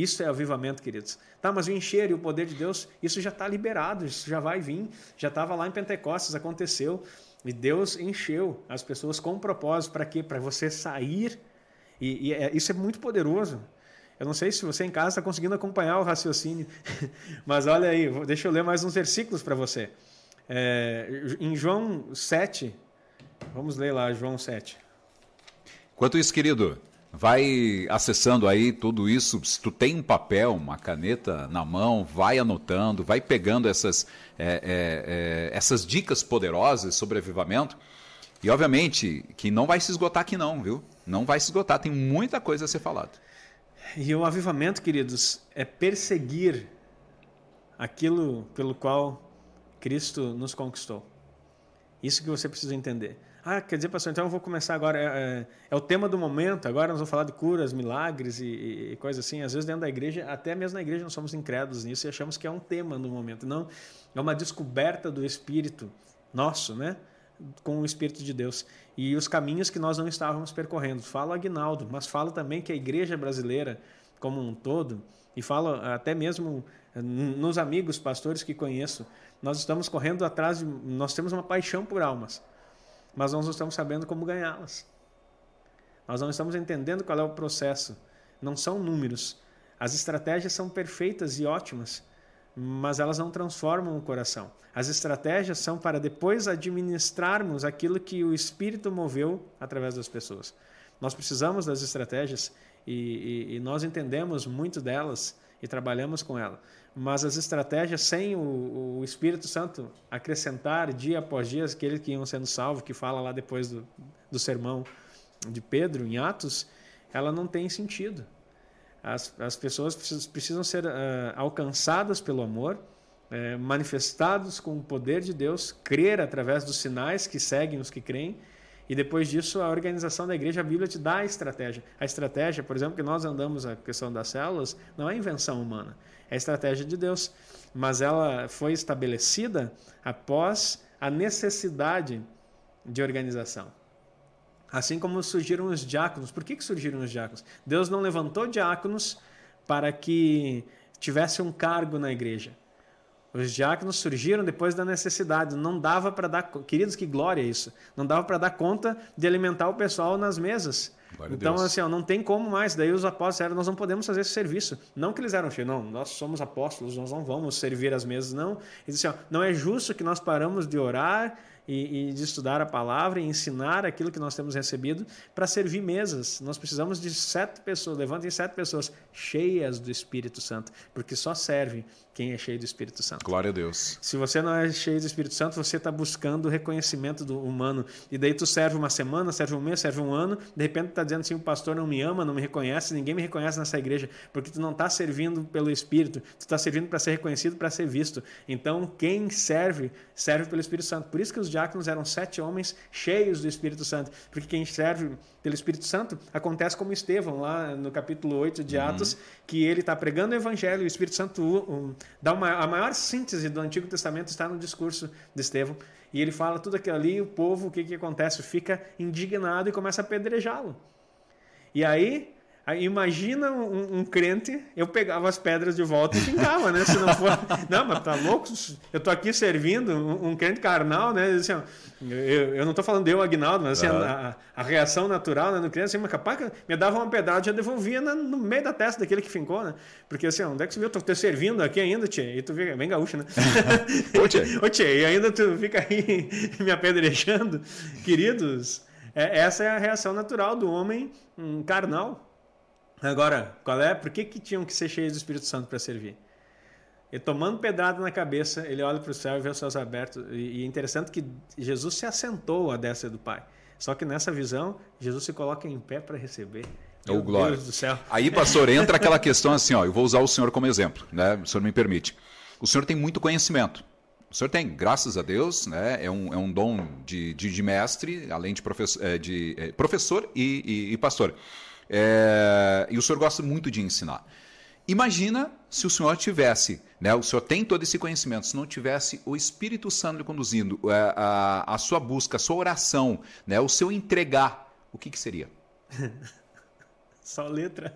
Isso é avivamento, queridos. Tá, mas o encher e o poder de Deus, isso já está liberado, isso já vai vir. Já estava lá em Pentecostes, aconteceu. E Deus encheu as pessoas com um propósito. Para quê? Para você sair. E, e é, isso é muito poderoso. Eu não sei se você em casa está conseguindo acompanhar o raciocínio, mas olha aí, deixa eu ler mais uns versículos para você. É, em João 7, vamos ler lá, João 7. Enquanto isso, querido, vai acessando aí tudo isso. Se tu tem um papel, uma caneta na mão, vai anotando, vai pegando essas, é, é, é, essas dicas poderosas sobre avivamento. E obviamente que não vai se esgotar aqui não, viu? Não vai se esgotar, tem muita coisa a ser falada. E o avivamento, queridos, é perseguir aquilo pelo qual Cristo nos conquistou. Isso que você precisa entender. Ah, quer dizer, pastor, então eu vou começar agora. É, é, é, o tema do momento, agora nós vamos falar de curas, milagres e, e coisas assim. Às vezes, dentro da igreja, até mesmo na igreja, nós somos incrédulos nisso e achamos que é um tema no momento. Não, é uma descoberta do Espírito nosso, né? Com o Espírito de Deus. E os caminhos que nós não estávamos percorrendo. Fala Agnaldo, mas fala também que a igreja brasileira, como um todo, e fala até mesmo nos amigos pastores que conheço, nós estamos correndo atrás de. Nós temos uma paixão por almas mas nós não estamos sabendo como ganhá-las. Nós não estamos entendendo qual é o processo. Não são números. As estratégias são perfeitas e ótimas, mas elas não transformam o coração. As estratégias são para depois administrarmos aquilo que o Espírito moveu através das pessoas. Nós precisamos das estratégias e, e, e nós entendemos muito delas e trabalhamos com elas mas as estratégias sem o, o, Espírito Santo acrescentar dia após dia aqueles que iam sendo salvos, que fala lá depois do, do sermão de Pedro em Atos, ela não tem sentido. As, as pessoas precisam, precisam ser uh, alcançadas pelo amor, uh, manifestados com o poder de Deus, crer através dos sinais que seguem os que creem, e depois disso a organização da igreja, a Bíblia te dá a estratégia. A estratégia, por exemplo, que nós andamos a questão das células, não é invenção humana é a estratégia de Deus, mas ela foi estabelecida após a necessidade de organização. Assim como surgiram os diáconos. Por que, que surgiram os diáconos? Deus não levantou diáconos para que tivesse um cargo na igreja. Os diáconos surgiram depois da necessidade. Não dava para dar, queridos, que glória isso. Não dava para dar conta de alimentar o pessoal nas mesas. Glória então, assim, ó, não tem como mais. Daí os apóstolos disseram, nós não podemos fazer esse serviço. Não que eles eram cheios, não, nós somos apóstolos, nós não vamos servir as mesas, não. Eles disseram, não é justo que nós paramos de orar e, e de estudar a palavra e ensinar aquilo que nós temos recebido para servir mesas. Nós precisamos de sete pessoas, levantem sete pessoas cheias do Espírito Santo, porque só serve quem é cheio do Espírito Santo. Glória a Deus. Se você não é cheio do Espírito Santo, você está buscando o reconhecimento do humano. E daí tu serve uma semana, serve um mês, serve um ano, de repente tu está dizendo assim, o pastor não me ama, não me reconhece, ninguém me reconhece nessa igreja, porque tu não está servindo pelo Espírito, tu está servindo para ser reconhecido, para ser visto. Então, quem serve, serve pelo Espírito Santo. Por isso que os diáconos eram sete homens cheios do Espírito Santo, porque quem serve pelo Espírito Santo acontece como Estevão, lá no capítulo 8 de Atos, uhum. que ele está pregando o Evangelho, o Espírito Santo um, dá uma, a maior síntese do Antigo Testamento está no discurso de Estevão. E ele fala tudo aquilo ali, e o povo, o que, que acontece? Fica indignado e começa a apedrejá-lo. E aí Aí, imagina um, um, crente, eu pegava as pedras de volta e xingava, né? Se não for. Não, mas tá louco? Eu tô aqui servindo um, um crente carnal, né? Assim, ó, eu, eu não tô falando de eu, Agnaldo, mas assim, uhum. a, a, reação natural né, no crente, assim, mas capaz me dava uma pedrada e já devolvia na, no meio da testa daquele que fincou, né? Porque assim, onde é que você viu? Eu tô te servindo aqui ainda, tia, e tu fica bem gaúcho, né? Ô, tia. Ô, tia, e ainda tu fica aí me apedrejando. Queridos, é, essa é a reação natural do homem um, carnal. Agora, qual é? Por que, que tinham que ser cheios do Espírito Santo para servir? E tomando pedrada na cabeça, ele olha para o céu e vê os céus abertos. E é interessante que Jesus se assentou à destra do Pai. Só que nessa visão, Jesus se coloca em pé para receber. Oh, glória. Deus do céu. Aí, pastor, entra aquela questão assim, ó, eu vou usar o senhor como exemplo, né? O senhor me permite. O senhor tem muito conhecimento. O senhor tem, graças a Deus, né? é, um, é um dom de, de, de mestre, além de, professor, é, de é, professor e, e, e pastor. É, e o senhor gosta muito de ensinar. Imagina se o senhor tivesse, né, o senhor tem todo esse conhecimento, se não tivesse o Espírito Santo conduzindo a, é, a, a sua busca, a sua oração, né, o seu entregar, o que, que seria? Só letra.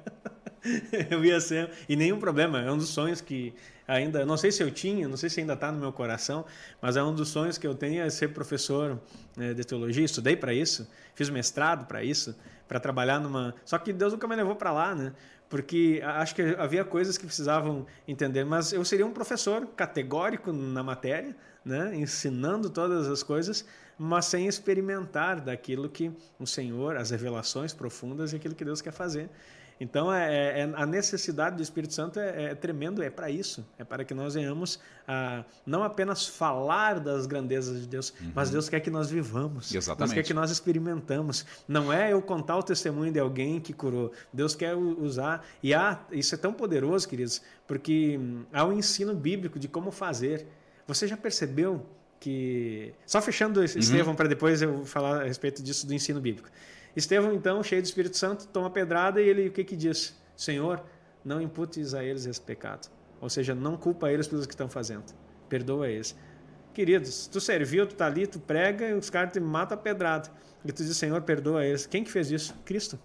eu ia ser. E nenhum problema. É um dos sonhos que ainda. Não sei se eu tinha, não sei se ainda está no meu coração, mas é um dos sonhos que eu tenho é ser professor né, de teologia. Estudei para isso, fiz mestrado para isso para trabalhar numa. Só que Deus nunca me levou para lá, né? Porque acho que havia coisas que precisavam entender, mas eu seria um professor categórico na matéria, né? ensinando todas as coisas, mas sem experimentar daquilo que o Senhor, as revelações profundas e aquilo que Deus quer fazer. Então, é, é, é, a necessidade do Espírito Santo é, é tremendo, é para isso. É para que nós venhamos a não apenas falar das grandezas de Deus, uhum. mas Deus quer que nós vivamos. Exatamente. Deus quer que nós experimentamos. Não é eu contar o testemunho de alguém que curou. Deus quer usar. E há, isso é tão poderoso, queridos, porque hum, há um ensino bíblico de como fazer. Você já percebeu que. Só fechando uhum. Estevão, para depois eu falar a respeito disso do ensino bíblico. Estevão, então, cheio do Espírito Santo, toma pedrada e ele o que, que diz? Senhor, não imputes a eles esse pecado. Ou seja, não culpa eles pelos que estão fazendo. Perdoa eles. Queridos, tu serviu, tu tá ali, tu prega e os caras te matam a pedrada. E tu diz, Senhor, perdoa eles. Quem que fez isso? Cristo.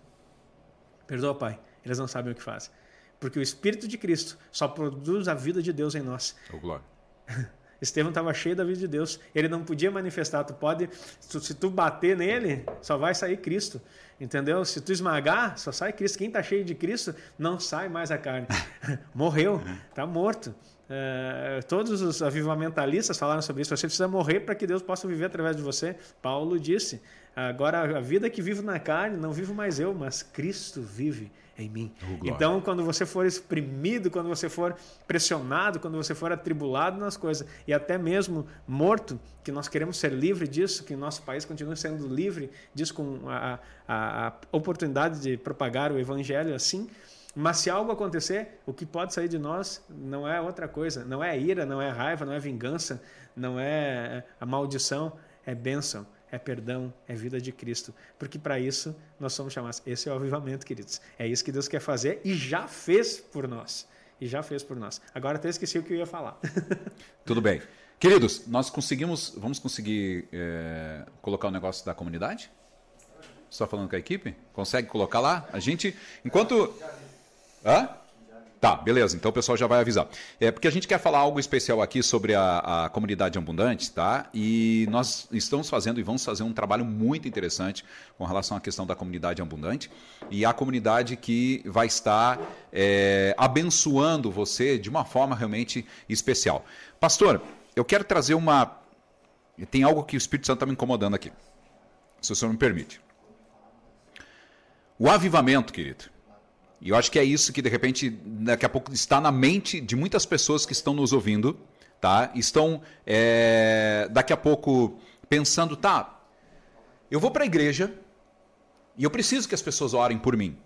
Perdoa, Pai. Eles não sabem o que fazem. Porque o Espírito de Cristo só produz a vida de Deus em nós. Oh, glória. Estevão estava cheio da vida de Deus. Ele não podia manifestar. Tu pode, se tu bater nele, só vai sair Cristo. Entendeu? Se tu esmagar, só sai Cristo. Quem está cheio de Cristo, não sai mais a carne. Morreu, está morto. É, todos os avivamentalistas falaram sobre isso. Você precisa morrer para que Deus possa viver através de você. Paulo disse: Agora, a vida que vivo na carne, não vivo mais eu, mas Cristo vive em mim. Oh, então, quando você for exprimido, quando você for pressionado, quando você for atribulado nas coisas e até mesmo morto, que nós queremos ser livre disso, que nosso país continue sendo livre disso, com a, a, a oportunidade de propagar o evangelho assim. Mas se algo acontecer, o que pode sair de nós não é outra coisa. Não é ira, não é raiva, não é vingança, não é a maldição, é bênção é perdão, é vida de Cristo. Porque para isso nós somos chamados. Esse é o avivamento, queridos. É isso que Deus quer fazer e já fez por nós. E já fez por nós. Agora até esqueci o que eu ia falar. Tudo bem. Queridos, nós conseguimos. Vamos conseguir é, colocar o negócio da comunidade? Só falando com a equipe? Consegue colocar lá? A gente. Enquanto. Hã? Tá, beleza. Então o pessoal já vai avisar. É porque a gente quer falar algo especial aqui sobre a, a comunidade ambulante, tá? E nós estamos fazendo e vamos fazer um trabalho muito interessante com relação à questão da comunidade ambulante e a comunidade que vai estar é, abençoando você de uma forma realmente especial. Pastor, eu quero trazer uma tem algo que o Espírito Santo está me incomodando aqui. Se o senhor me permite. O avivamento, querido. E eu acho que é isso que, de repente, daqui a pouco está na mente de muitas pessoas que estão nos ouvindo, tá? Estão, é, daqui a pouco, pensando, tá, eu vou para a igreja e eu preciso que as pessoas orem por mim.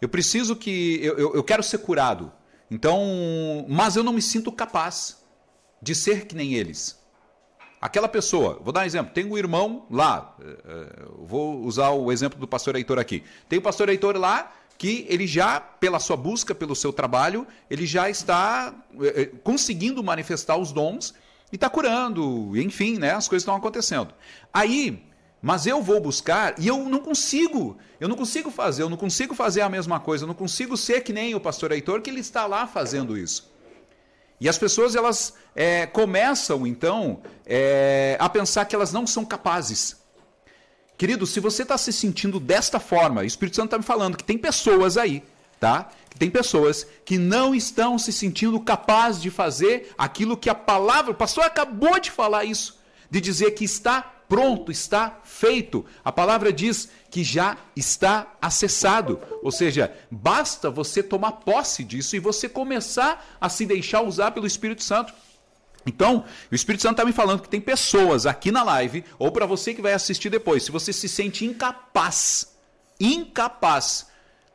Eu preciso que. Eu, eu, eu quero ser curado. Então. Mas eu não me sinto capaz de ser que nem eles. Aquela pessoa, vou dar um exemplo, tem um irmão lá, eh, eh, vou usar o exemplo do pastor Heitor aqui. Tem o pastor Heitor lá que ele já, pela sua busca, pelo seu trabalho, ele já está eh, conseguindo manifestar os dons e está curando, enfim, né, as coisas estão acontecendo. Aí, mas eu vou buscar e eu não consigo, eu não consigo fazer, eu não consigo fazer a mesma coisa, eu não consigo ser que nem o pastor Heitor, que ele está lá fazendo isso. E as pessoas elas é, começam então é, a pensar que elas não são capazes. Querido, se você está se sentindo desta forma, o Espírito Santo está me falando que tem pessoas aí, tá? Que tem pessoas que não estão se sentindo capazes de fazer aquilo que a palavra, o pastor acabou de falar isso, de dizer que está pronto, está feito. A palavra diz que já está acessado. Ou seja, basta você tomar posse disso e você começar a se deixar usar pelo Espírito Santo. Então, o Espírito Santo está me falando que tem pessoas aqui na live, ou para você que vai assistir depois, se você se sente incapaz, incapaz,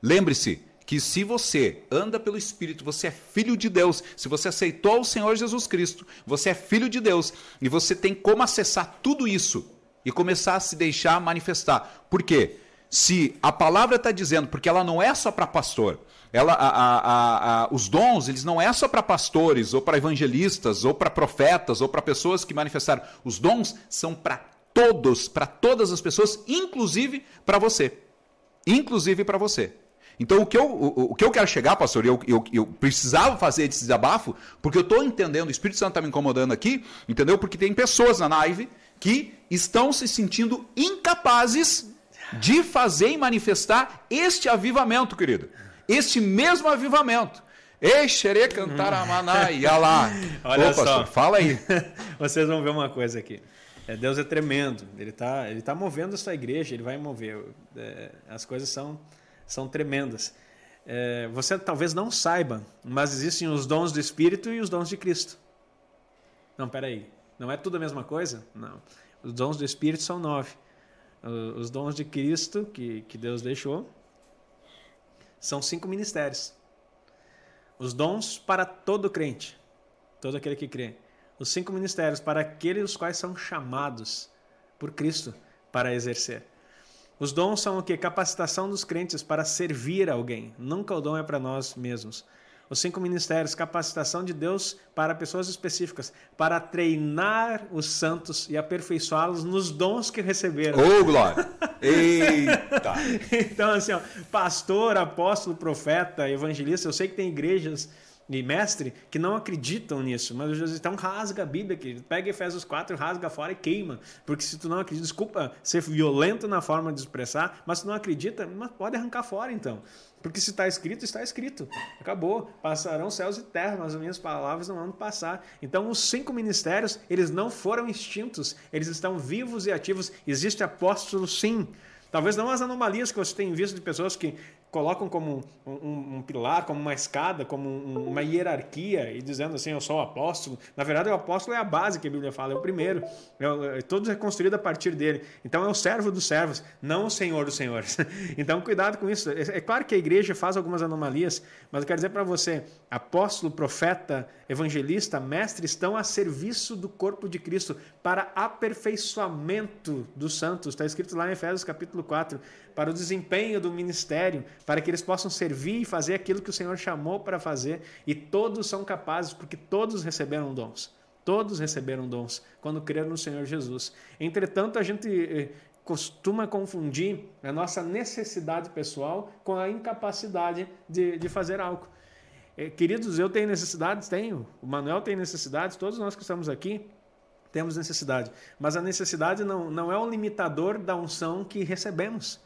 lembre-se, que se você anda pelo Espírito, você é filho de Deus. Se você aceitou o Senhor Jesus Cristo, você é filho de Deus e você tem como acessar tudo isso e começar a se deixar manifestar. Por quê? Se a palavra está dizendo, porque ela não é só para pastor, ela, a, a, a, os dons, eles não é só para pastores, ou para evangelistas, ou para profetas, ou para pessoas que manifestaram. Os dons são para todos, para todas as pessoas, inclusive para você. Inclusive para você. Então, o que eu, o, o que eu quero chegar, pastor, eu, eu, eu precisava fazer esse desabafo, porque eu estou entendendo, o Espírito Santo está me incomodando aqui, entendeu? Porque tem pessoas na live que estão se sentindo incapazes de fazer e manifestar este avivamento, querido. Este mesmo avivamento. Ei, xerê cantar a maná, e lá. Olha Ô, pastor, só. fala aí. Vocês vão ver uma coisa aqui. É, Deus é tremendo. Ele está ele tá movendo essa igreja, ele vai mover. É, as coisas são são tremendas. É, você talvez não saiba, mas existem os dons do Espírito e os dons de Cristo. Não, peraí. Não é tudo a mesma coisa? Não. Os dons do Espírito são nove. Os dons de Cristo, que, que Deus deixou, são cinco ministérios. Os dons para todo crente, todo aquele que crê. Os cinco ministérios para aqueles os quais são chamados por Cristo para exercer. Os dons são o que? Capacitação dos crentes para servir alguém. Nunca o dom é para nós mesmos. Os cinco ministérios, capacitação de Deus para pessoas específicas, para treinar os santos e aperfeiçoá-los nos dons que receberam. Oh, glória! Eita! então, assim, ó, pastor, apóstolo, profeta, evangelista, eu sei que tem igrejas e mestre que não acreditam nisso, mas Jesus então rasga a Bíblia aqui, pega Efésios 4, rasga fora e queima, porque se tu não acredita, desculpa ser violento na forma de expressar, mas se tu não acredita, pode arrancar fora então, porque se está escrito, está escrito, acabou, passarão céus e terra, mas as minhas palavras não vão passar. Então os cinco ministérios, eles não foram extintos, eles estão vivos e ativos, existe apóstolo sim, Talvez não as anomalias que você tem visto de pessoas que colocam como um, um, um, pilar, como uma escada, como um, uma hierarquia e dizendo assim, eu sou o apóstolo. Na verdade, o apóstolo é a base que a Bíblia fala, é o primeiro. É, é, tudo é construído a partir dele. Então, é o servo dos servos, não o senhor dos senhores. então, cuidado com isso. É, é claro que a igreja faz algumas anomalias, mas eu quero dizer para você, apóstolo, profeta, evangelista, mestre estão a serviço do corpo de Cristo para aperfeiçoamento dos santos. Está escrito lá em Efésios capítulo 4 para o desempenho do ministério, para que eles possam servir e fazer aquilo que o Senhor chamou para fazer, e todos são capazes, porque todos receberam dons. Todos receberam dons quando creram no Senhor Jesus. Entretanto, a gente eh, costuma confundir a nossa necessidade pessoal com a incapacidade de, de fazer algo. Eh, queridos, eu tenho necessidades? Tenho. O Manuel tem necessidades, todos nós que estamos aqui temos necessidade. Mas a necessidade não, não é um limitador da unção que recebemos.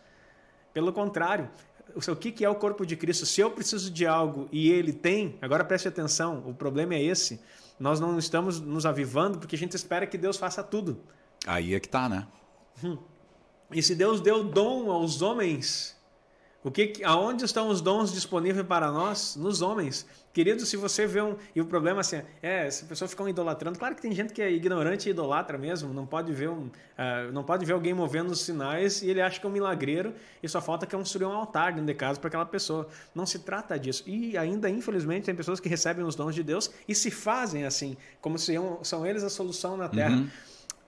Pelo contrário, o que é o corpo de Cristo? Se eu preciso de algo e ele tem, agora preste atenção, o problema é esse. nós não estamos nos avivando porque a gente espera que Deus faça tudo. Aí é que tá, né? E se Deus deu dom aos homens, o que, aonde estão os dons disponíveis para nós? Nos homens. Querido, se você vê um. E o problema assim, é, se a pessoa ficar idolatrando, claro que tem gente que é ignorante e idolatra mesmo, não pode ver um, uh, não pode ver alguém movendo os sinais e ele acha que é um milagreiro e só falta que construir um altar dentro de casa para aquela pessoa. Não se trata disso. E ainda, infelizmente, tem pessoas que recebem os dons de Deus e se fazem assim, como se são eles a solução na terra. Uhum.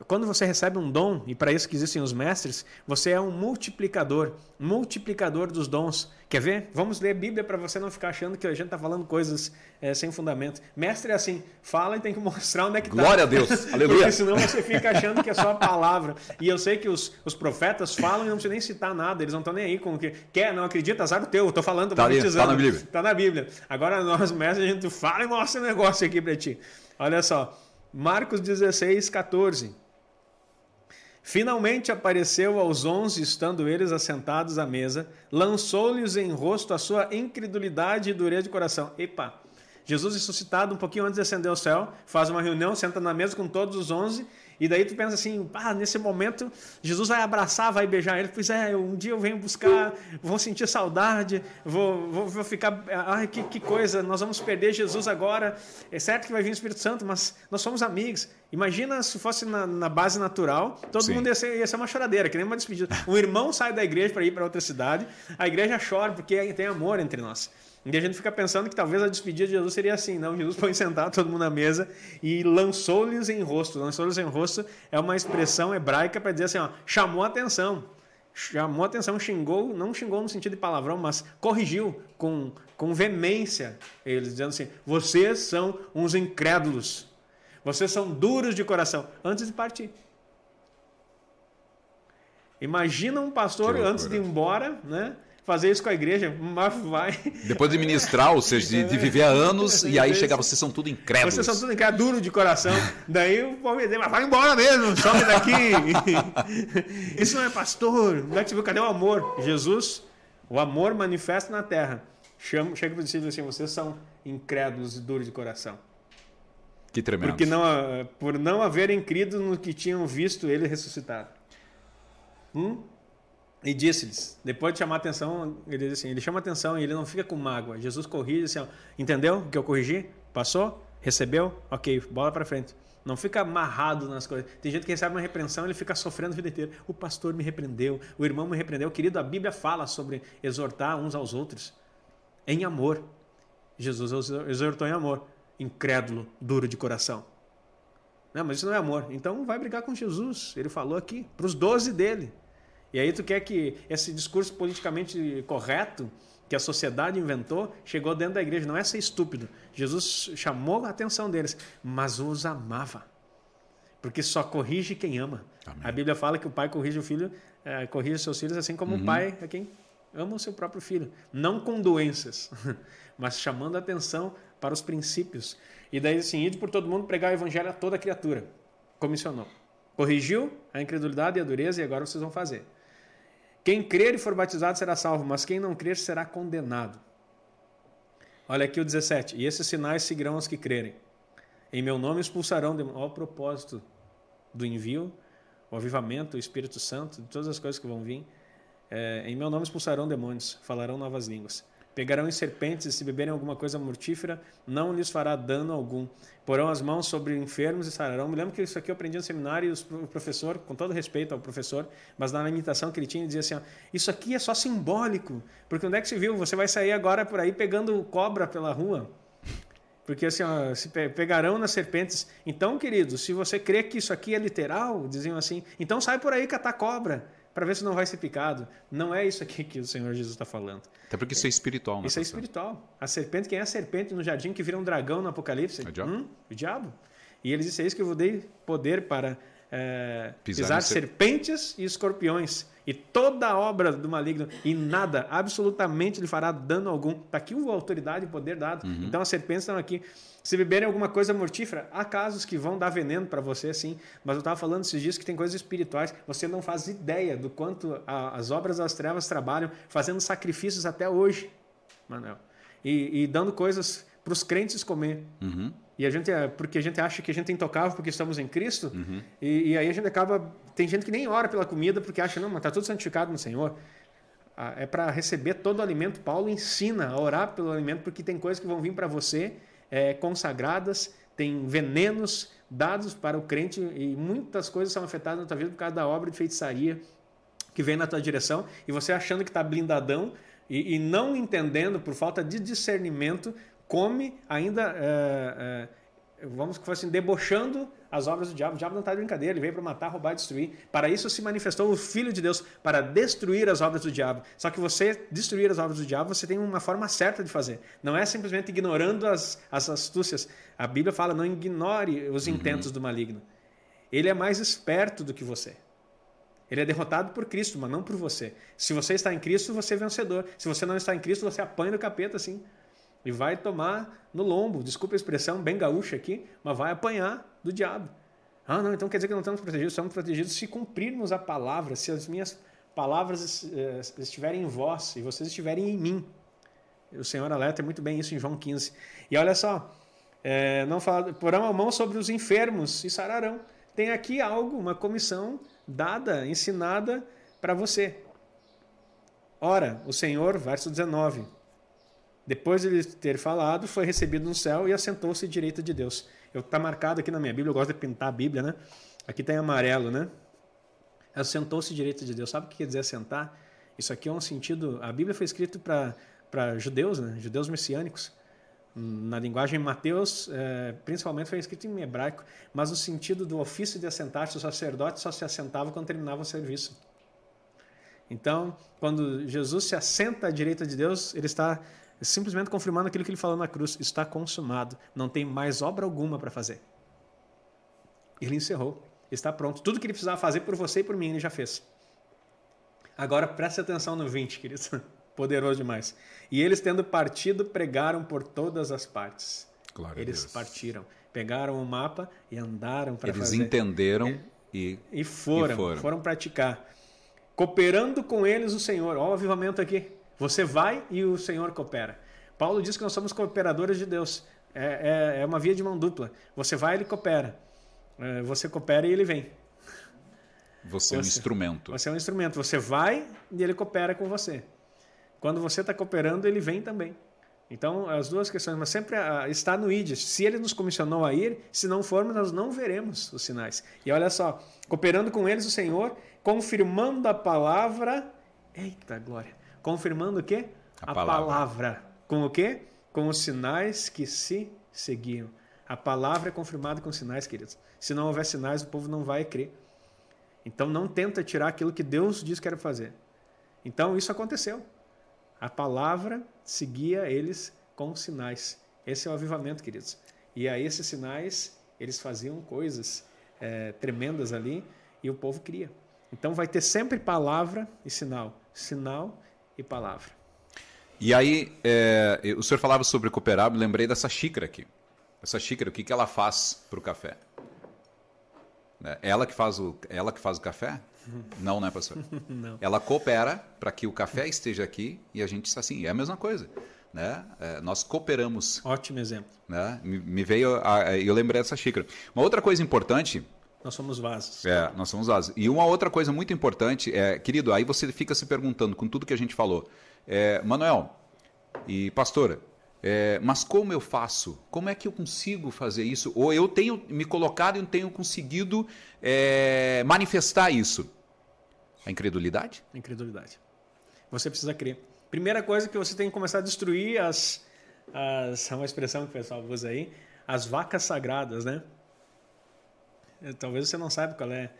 Quando você recebe um dom, e para isso que existem os mestres, você é um multiplicador, multiplicador dos dons. Quer ver? Vamos ler a Bíblia para você não ficar achando que a gente está falando coisas é, sem fundamento. Mestre é assim, fala e tem que mostrar onde é que está. Glória a Deus, aleluia. Porque senão você fica achando que é só a palavra. E eu sei que os, os profetas falam e não precisa nem citar nada, eles não estão nem aí com o que quer, não acredita, azar o teu, estou falando, está tá na Bíblia. Está na Bíblia. Agora nós, mestres, a gente fala e mostra o um negócio aqui para ti. Olha só, Marcos 16, 14. Finalmente apareceu aos onze, estando eles assentados à mesa, lançou-lhes em rosto a sua incredulidade e dureza de coração. Epa! Jesus ressuscitado um pouquinho antes de ascender ao céu, faz uma reunião, senta na mesa com todos os onze e daí tu pensa assim, ah, nesse momento Jesus vai abraçar, vai beijar ele. Pois é, um dia eu venho buscar, vou sentir saudade, vou, vou, vou ficar, ai, que, que coisa, nós vamos perder Jesus agora. É certo que vai vir o Espírito Santo, mas nós somos amigos. Imagina se fosse na, na base natural, todo Sim. mundo ia ser, ia ser uma choradeira, que nem uma despedida. Um irmão sai da igreja para ir para outra cidade, a igreja chora porque tem amor entre nós. E a gente fica pensando que talvez a despedida de Jesus seria assim. Não, Jesus foi sentar todo mundo na mesa e lançou-lhes em rosto. Lançou-lhes em rosto é uma expressão hebraica para dizer assim, ó, chamou a atenção. Chamou a atenção, xingou, não xingou no sentido de palavrão, mas corrigiu com, com veemência eles, dizendo assim: vocês são uns incrédulos. Vocês são duros de coração. Antes de partir. Imagina um pastor antes de ir embora, né? Fazer isso com a igreja, mas vai. Depois de ministrar, ou seja, de, de viver há anos, e aí chegar, vocês são tudo incrédulos. Vocês são tudo incrédulos, duro de coração. Daí o povo dizer, mas vai embora mesmo, some daqui. isso não é pastor. Onde é que você viu? Cadê o amor? Jesus, o amor manifesta na terra. Chama, chega para os discípulos assim, vocês são incrédulos e duros de coração. Que tremendo. Porque não, por não haverem crido no que tinham visto ele ressuscitado. Hum? E disse-lhes, depois de chamar atenção, ele diz assim, ele chama atenção e ele não fica com mágoa. Jesus corrige assim, ó, entendeu o que eu corrigi? Passou? Recebeu? Ok, bola para frente. Não fica amarrado nas coisas. Tem gente que recebe uma repreensão, ele fica sofrendo a vida inteira. O pastor me repreendeu, o irmão me repreendeu. Querido, a Bíblia fala sobre exortar uns aos outros em amor. Jesus exortou em amor. Incrédulo, duro de coração. Não, mas isso não é amor. Então vai brigar com Jesus. Ele falou aqui, para os doze dele. E aí tu quer que esse discurso politicamente correto que a sociedade inventou chegou dentro da igreja. Não é ser estúpido. Jesus chamou a atenção deles, mas os amava. Porque só corrige quem ama. Amém. A Bíblia fala que o pai corrige o filho, é, corrige seus filhos, assim como uhum. o pai é quem ama o seu próprio filho. Não com doenças, mas chamando a atenção para os princípios. E daí assim, ide por todo mundo pregar o evangelho a toda criatura. Comissionou. Corrigiu a incredulidade e a dureza e agora vocês vão fazer. Quem crer e for batizado será salvo, mas quem não crer será condenado. Olha aqui o 17. E esses sinais seguirão os que crerem. Em meu nome expulsarão. Olha o propósito do envio, o avivamento, o Espírito Santo, todas as coisas que vão vir. É, em meu nome expulsarão demônios, falarão novas línguas. Pegarão em serpentes e se beberem alguma coisa mortífera, não lhes fará dano algum. Porão as mãos sobre enfermos e sararão. Me lembro que isso aqui eu aprendi no seminário e o professor, com todo respeito ao professor, mas na imitação que ele tinha, ele dizia assim: ó, Isso aqui é só simbólico, porque onde é que se viu? Você vai sair agora por aí pegando cobra pela rua. Porque assim, ó, se pegarão nas serpentes. Então, querido, se você crê que isso aqui é literal, diziam assim, então sai por aí catar cobra para ver se não vai ser picado. Não é isso aqui que o Senhor Jesus está falando. Até porque isso é espiritual. Né, isso é espiritual. A serpente, quem é a serpente no jardim que vira um dragão no Apocalipse? É o diabo. Hum, o diabo. E ele disse, é isso que eu vou dei poder para é, pisar, pisar serpentes e escorpiões e toda a obra do maligno e nada, absolutamente lhe fará dano algum. Está aqui a autoridade e poder dado. Uhum. Então as serpentes estão aqui. Se beberem alguma coisa mortífera, há casos que vão dar veneno para você, sim. Mas eu estava falando esses dias que tem coisas espirituais. Você não faz ideia do quanto a, as obras das trevas trabalham, fazendo sacrifícios até hoje, Manuel. E, e dando coisas para os crentes comer. Uhum. E a gente, é, porque a gente acha que a gente é intocável porque estamos em Cristo, Uhum. e, e aí a gente acaba. Tem gente que nem ora pela comida porque acha, não, mas está tudo santificado no Senhor. Ah, É para receber todo o alimento. Paulo ensina a orar pelo alimento porque tem coisas que vão vir para você é, consagradas, tem venenos dados para o crente e muitas coisas são afetadas na tua vida por causa da obra de feitiçaria que vem na tua direção e você achando que está blindadão e, e não entendendo por falta de discernimento come ainda é, é, vamos que assim, debochando as obras do diabo. O diabo não está de brincadeira, ele veio para matar, roubar e destruir. Para isso se manifestou o Filho de Deus, para destruir as obras do diabo. Só que você destruir as obras do diabo, você tem uma forma certa de fazer. Não é simplesmente ignorando as, as astúcias. A Bíblia fala, não ignore os intentos do maligno. Ele é mais esperto do que você. Ele é derrotado por Cristo, mas não por você. Se você está em Cristo, você é vencedor. Se você não está em Cristo, você apanha no capeta, sim. E vai tomar no lombo, desculpa a expressão bem gaúcha aqui, mas vai apanhar do diabo. Ah, não, então quer dizer que não estamos protegidos? Estamos protegidos se cumprirmos a palavra, se as minhas palavras eh, estiverem em vós e vocês estiverem em mim. O Senhor alerta muito bem isso em João 15. E olha só, é, não fala, porão a mão sobre os enfermos e sararão. Tem aqui algo, uma comissão dada, ensinada para você. Ora, o Senhor, verso 19, depois de ele ter falado, foi recebido no céu e assentou-se direita de Deus. Está marcado aqui na minha Bíblia, eu gosto de pintar a Bíblia, né? Aqui tem amarelo, né? Assentou-se direita de Deus. Sabe o que quer dizer assentar? Isso aqui é um sentido. A Bíblia foi escrita para judeus, né? Judeus messiânicos. Na linguagem Mateus, é, principalmente foi escrito em hebraico, mas o sentido do ofício de assentar-se, o sacerdote só se assentava quando terminava o serviço. Então, quando Jesus se assenta à direita de Deus, ele está simplesmente confirmando aquilo que ele falou na cruz: está consumado, não tem mais obra alguma para fazer. Ele encerrou, está pronto. Tudo que ele precisava fazer por você e por mim, ele já fez. Agora preste atenção no 20, queridos. Poderoso demais. E eles, tendo partido, pregaram por todas as partes. Glória eles partiram, pegaram o mapa e andaram para Eles fazer. entenderam e E foram, E foram. foram. praticar. Cooperando com eles o Senhor. Olha o avivamento aqui. Você vai e o Senhor coopera. Paulo diz que nós somos cooperadores de Deus. É, é, é uma via de mão dupla. Você vai e ele coopera. É, você coopera e ele vem. você é um instrumento. Você é um instrumento. Você vai e ele coopera com você. Quando você está cooperando, ele vem também. Então, as duas questões, mas sempre está no ID. Se ele nos comissionou a ir, se não formos, nós não veremos os sinais. E olha só, cooperando com eles o Senhor, confirmando a palavra. Eita glória! Confirmando o quê? A palavra. palavra. Com o quê? Com os sinais que se seguiam. A palavra é confirmada com sinais, queridos. Se não houver sinais, o povo não vai crer. Então não tenta tirar aquilo que Deus diz que era fazer. Então isso aconteceu. A palavra seguia eles com sinais. Esse é o avivamento, queridos. E aí esses sinais, eles faziam coisas eh, tremendas ali e o povo cria. Então vai ter sempre palavra e sinal. Sinal e palavra. E aí, é, o senhor falava sobre cooperar, me lembrei dessa xícara aqui. Essa xícara, o que, que ela faz para o café? É Ela que faz o, ela que faz o café? Não, né, pastor? Não. Ela coopera para que o café esteja aqui e a gente está assim. É a mesma coisa. Né? É, nós cooperamos. Ótimo exemplo. Né? Me, me veio, a- eu lembrei dessa xícara. Uma outra coisa importante Nós somos vasos. é, nós somos vasos. E uma outra coisa muito importante é, querido, aí você fica se perguntando com tudo que a gente falou. É, Manuel e pastora, é, mas como eu faço? Como é que eu consigo fazer isso? Ou eu tenho me colocado e não tenho conseguido é, manifestar isso? A incredulidade? Incredulidade. Você precisa crer. Primeira coisa que você tem que começar a destruir as, as é uma expressão que o pessoal usa aí, as vacas sagradas, né? Eh, Talvez você não saiba qual é.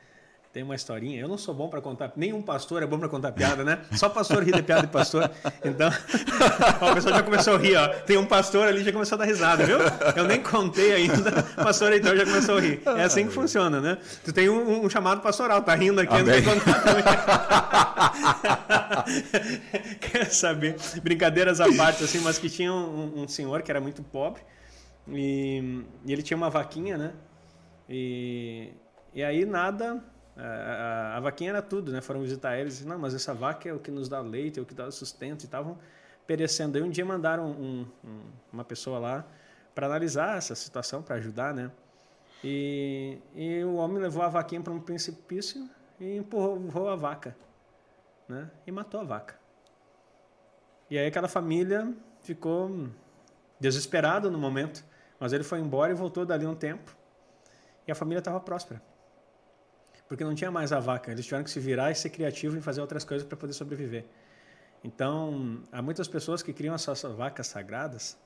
Tem uma historinha. Eu não sou bom para contar. Nenhum pastor é bom para contar piada, né? Só pastor ri de piada de pastor. Então, ó, o pessoal já começou a rir, ó. Tem um pastor ali já começou a dar risada, viu? Eu nem contei ainda. Pastor então já começou a rir. É assim que funciona, né? Tu tem um, um chamado pastoral, tá rindo aqui Amém. contar também. Quer saber? Brincadeiras à parte, assim, mas que tinha um, um senhor que era muito pobre e, e ele tinha uma vaquinha, né? E, e aí nada, a, a, a vaquinha era tudo, né? Foram visitar ele e não, mas essa vaca é o que nos dá leite, é o que dá sustento e estavam perecendo. Aí um dia mandaram um, um, uma pessoa lá para analisar essa situação, para ajudar, né? E, e o homem levou a vaquinha para um precipício e empurrou a vaca, né? E matou a vaca. E aí aquela família ficou desesperada no momento, mas ele foi embora e voltou dali um tempo. E a família estava próspera. Porque não tinha mais a vaca, eles tiveram que se virar e ser criativos em fazer outras coisas para poder sobreviver. Então, há muitas pessoas que criam as suas vacas sagradas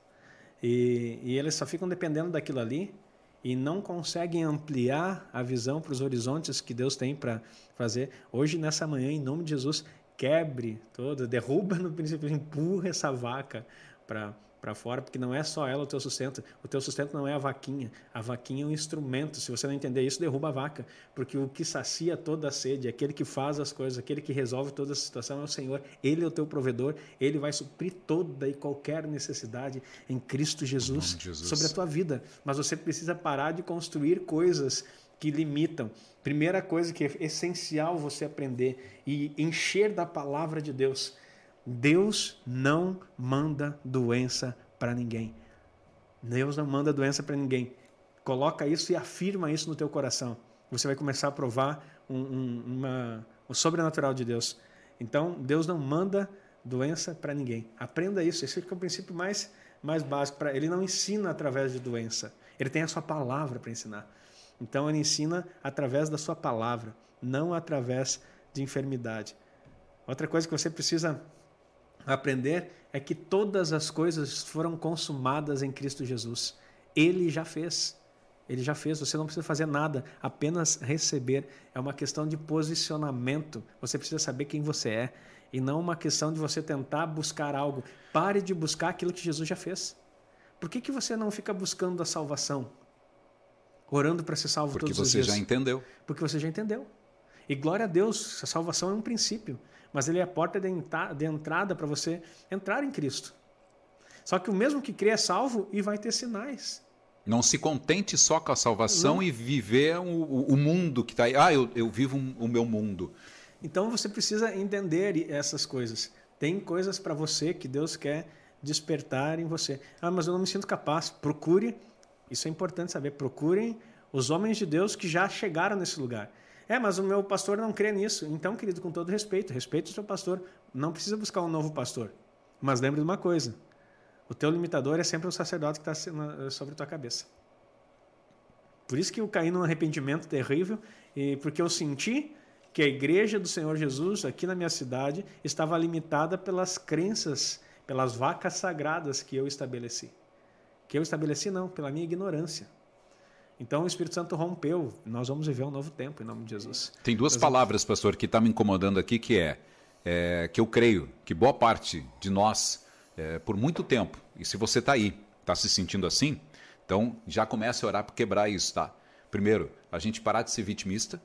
e, e eles só ficam dependendo daquilo ali e não conseguem ampliar a visão para os horizontes que Deus tem para fazer. Hoje, nessa manhã, em nome de Jesus, quebre toda, derruba no princípio, empurra essa vaca para para fora, porque não é só ela o teu sustento. O teu sustento não é a vaquinha. A vaquinha é um instrumento. Se você não entender isso, derruba a vaca. Porque o que sacia toda a sede, aquele que faz as coisas, aquele que resolve toda a situação é o Senhor. Ele é o teu provedor. Ele vai suprir toda e qualquer necessidade em Cristo Jesus, em Jesus. sobre a tua vida. Mas você precisa parar de construir coisas que limitam. Primeira coisa que é essencial você aprender e encher da palavra de Deus Deus não manda doença para ninguém. Deus não manda doença para ninguém. Coloca isso e afirma isso no teu coração. Você vai começar a provar um, um, uma, o sobrenatural de Deus. Então, Deus não manda doença para ninguém. Aprenda isso. Esse é o princípio mais, mais básico. Pra, ele não ensina através de doença. Ele tem a sua palavra para ensinar. Então, ele ensina através da sua palavra, não através de enfermidade. Outra coisa que você precisa aprender é que todas as coisas foram consumadas em Cristo Jesus. Ele já fez. Ele já fez, você não precisa fazer nada, apenas receber. É uma questão de posicionamento. Você precisa saber quem você é e não uma questão de você tentar buscar algo. Pare de buscar aquilo que Jesus já fez. Por que, que você não fica buscando a salvação? Orando para ser salvo Porque todos os dias? Porque você já entendeu. Porque você já entendeu. E glória a Deus, a salvação é um princípio mas ele é a porta de entrada para você entrar em Cristo. Só que o mesmo que crê é salvo e vai ter sinais. Não se contente só com a salvação Não. e viver o, o mundo que está aí. Ah, eu, eu vivo um, o meu mundo. Então você precisa entender essas coisas. Tem coisas para você que Deus quer despertar em você. Ah, mas eu não me sinto capaz. Procure, isso é importante saber, procurem os homens de Deus que já chegaram nesse lugar. É, mas o meu pastor não crê nisso. Então, querido, com todo respeito, respeite o seu pastor. Não precisa buscar um novo pastor. Mas lembre de uma coisa: o teu limitador é sempre o sacerdote que está sobre a tua cabeça. Por isso que eu caí num arrependimento terrível, e porque eu senti que a igreja do Senhor Jesus, aqui na minha cidade, estava limitada pelas crenças, pelas vacas sagradas que eu estabeleci. Que eu estabeleci, não, pela minha ignorância. Então o Espírito Santo rompeu. Nós vamos viver um novo tempo em nome de Jesus. Tem duas Deus palavras, pastor, que está me incomodando aqui, que é, é, que eu creio que boa parte de nós, é, por muito tempo, e se você está aí, está se sentindo assim, então já comece a orar para quebrar isso, tá? Primeiro, a gente parar de ser vitimista,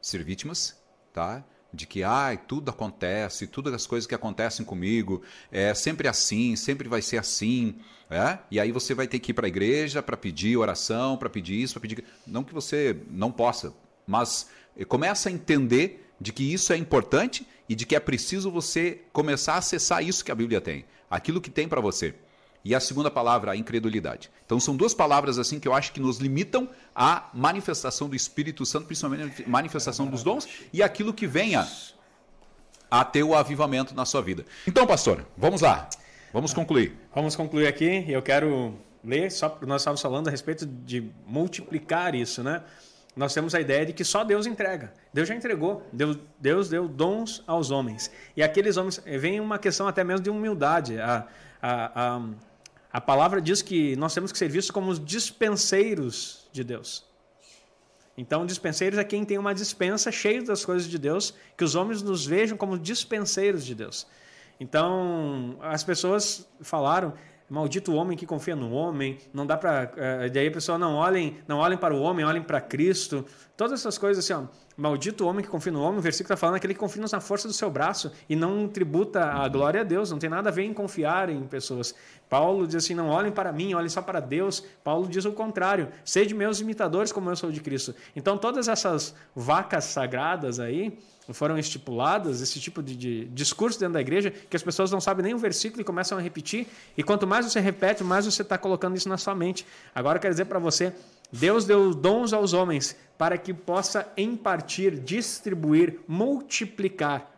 ser vítimas, tá? De que ai, tudo acontece, todas as coisas que acontecem comigo é sempre assim, sempre vai ser assim, é? E aí você vai ter que ir para a igreja para pedir oração, para pedir isso, para pedir não que você não possa, mas começa a entender de que isso é importante e de que é preciso você começar a acessar isso que a Bíblia tem, aquilo que tem para você. E a segunda palavra, a incredulidade. Então são duas palavras assim que eu acho que nos limitam à manifestação do Espírito Santo, principalmente a manifestação dos dons e aquilo que venha a ter o avivamento na sua vida. Então, pastor, vamos lá. Vamos concluir. Vamos concluir aqui. Eu quero ler, só nós estávamos falando a respeito de multiplicar isso, né? Nós temos a ideia de que só Deus entrega. Deus já entregou. Deus, Deus deu dons aos homens. E aqueles homens. Vem uma questão até mesmo de humildade. A, a, a, a palavra diz que nós temos que ser vistos como os dispenseiros de Deus. Então, dispenseiros é quem tem uma dispensa cheia das coisas de Deus, que os homens nos vejam como dispenseiros de Deus. Então, as pessoas falaram, maldito o homem que confia no homem, não dá para, uh, daí a pessoa não olhem, não olhem para o homem, olhem para Cristo. Todas essas coisas assim, ó, Maldito o homem que confia no homem, o versículo está falando aquele que confia na força do seu braço e não tributa a glória a Deus, não tem nada a ver em confiar em pessoas. Paulo diz assim: não olhem para mim, olhem só para Deus. Paulo diz o contrário: sede meus imitadores, como eu sou de Cristo. Então, todas essas vacas sagradas aí foram estipuladas, esse tipo de, de discurso dentro da igreja, que as pessoas não sabem nem o versículo e começam a repetir. E quanto mais você repete, mais você está colocando isso na sua mente. Agora, eu quero dizer para você Deus deu dons aos homens para que possa impartir, distribuir, multiplicar.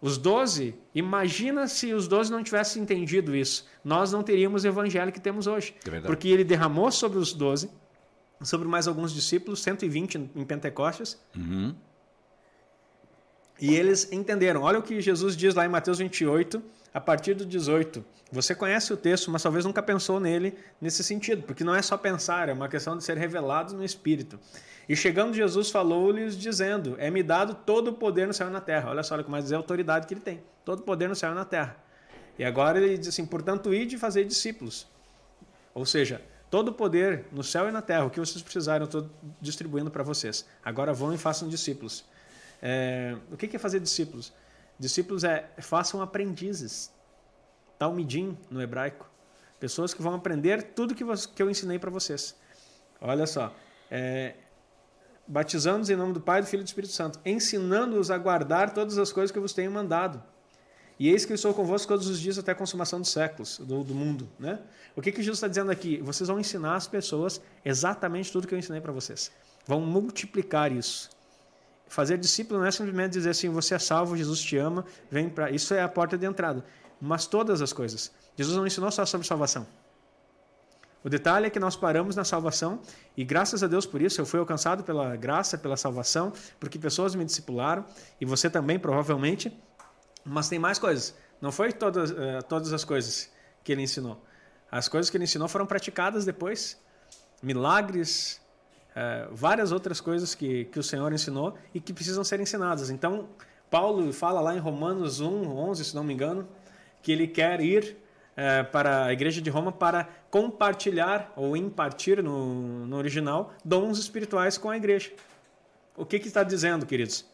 Os doze, imagina se os doze não tivessem entendido isso. Nós não teríamos o evangelho que temos hoje. É porque ele derramou sobre os doze, sobre mais alguns discípulos, 120 em Pentecostes. Uhum. E eles entenderam. Olha o que Jesus diz lá em Mateus 28, a partir do 18. Você conhece o texto, mas talvez nunca pensou nele nesse sentido, porque não é só pensar, é uma questão de ser revelado no Espírito. E chegando Jesus falou-lhes dizendo: É-me dado todo o poder no céu e na terra. Olha só, olha como é dizer a autoridade que ele tem. Todo o poder no céu e na terra. E agora ele diz assim: Portanto, ide e fazer discípulos. Ou seja, todo o poder no céu e na terra, o que vocês precisarem, eu estou distribuindo para vocês. Agora vão e façam discípulos. É, o que é fazer discípulos? Discípulos é façam aprendizes. Talmidim no hebraico. Pessoas que vão aprender tudo que eu ensinei para vocês. Olha só. É, batizando-os em nome do Pai, do Filho e do Espírito Santo, ensinando-os a guardar todas as coisas que eu vos tenho mandado. E eis que eu estou convosco todos os dias até a consumação dos séculos, do, do mundo. Né? O que, que Jesus está dizendo aqui? Vocês vão ensinar as pessoas exatamente tudo que eu ensinei para vocês. Vão multiplicar isso. Fazer discípulo não é simplesmente dizer assim, você é salvo, Jesus te ama, vem para. Isso é a porta de entrada. Mas todas as coisas. Jesus não ensinou só sobre salvação. O detalhe é que nós paramos na salvação e graças a Deus por isso eu fui alcançado pela graça, pela salvação, porque pessoas me discipularam e você também provavelmente. Mas tem mais coisas. Não foi todas, uh, todas as coisas que ele ensinou. As coisas que ele ensinou foram praticadas depois. Milagres, é, várias outras coisas que, que o Senhor ensinou e que precisam ser ensinadas. Então, Paulo fala lá em Romanos 1, 11, se não me engano, que ele quer ir é, para a igreja de Roma para compartilhar ou impartir no, no original dons espirituais com a igreja. O que, que está dizendo, queridos?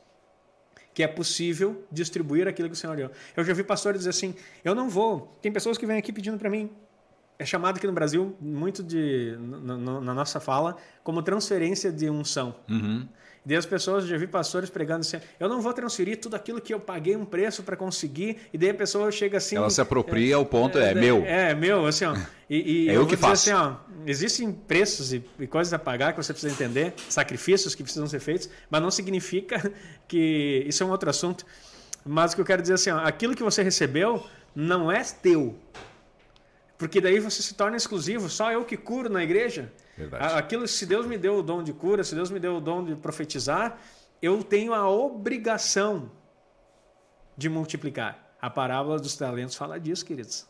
que é possível distribuir aquilo que o Senhor deu. Eu já vi pastores dizer assim: eu não vou. Tem pessoas que vêm aqui pedindo para mim, é chamado aqui no Brasil, muito de, na, nossa fala, como transferência de unção. Uhum. E daí as pessoas, já vi pastores pregando assim, eu não vou transferir tudo aquilo que eu paguei um preço para conseguir, e daí a pessoa chega assim... Ela se apropria é, ao ponto, é, é, meu. É, é, meu, assim, ó. E, e é eu, eu que faço. Assim, ó, existem preços e, e, coisas a pagar que você precisa entender, sacrifícios que precisam ser feitos, mas não significa que... Isso é um outro assunto. Mas o que eu quero dizer assim, ó, aquilo que você recebeu não é teu, porque daí você se torna exclusivo, só eu que curo na igreja. Verdade. Aquilo, se Deus me deu o dom de cura, se Deus me deu o dom de profetizar, eu tenho a obrigação de multiplicar. A parábola dos talentos fala disso, queridos.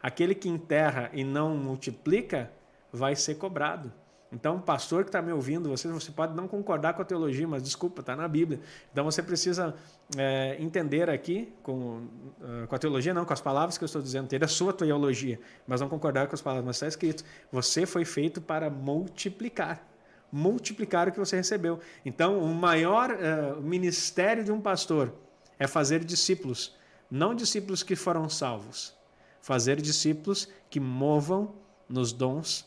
Aquele que enterra e não multiplica vai ser cobrado. Então, pastor que está me ouvindo, você, você pode não concordar com a teologia, mas desculpa, está na Bíblia. Então, você precisa é, entender aqui com, uh, com a teologia, não com as palavras que eu estou dizendo, ter a sua teologia, mas não concordar com as palavras, mas está escrito: você foi feito para multiplicar. Multiplicar o que você recebeu. Então, o maior uh, ministério de um pastor é fazer discípulos, não discípulos que foram salvos, fazer discípulos que movam nos dons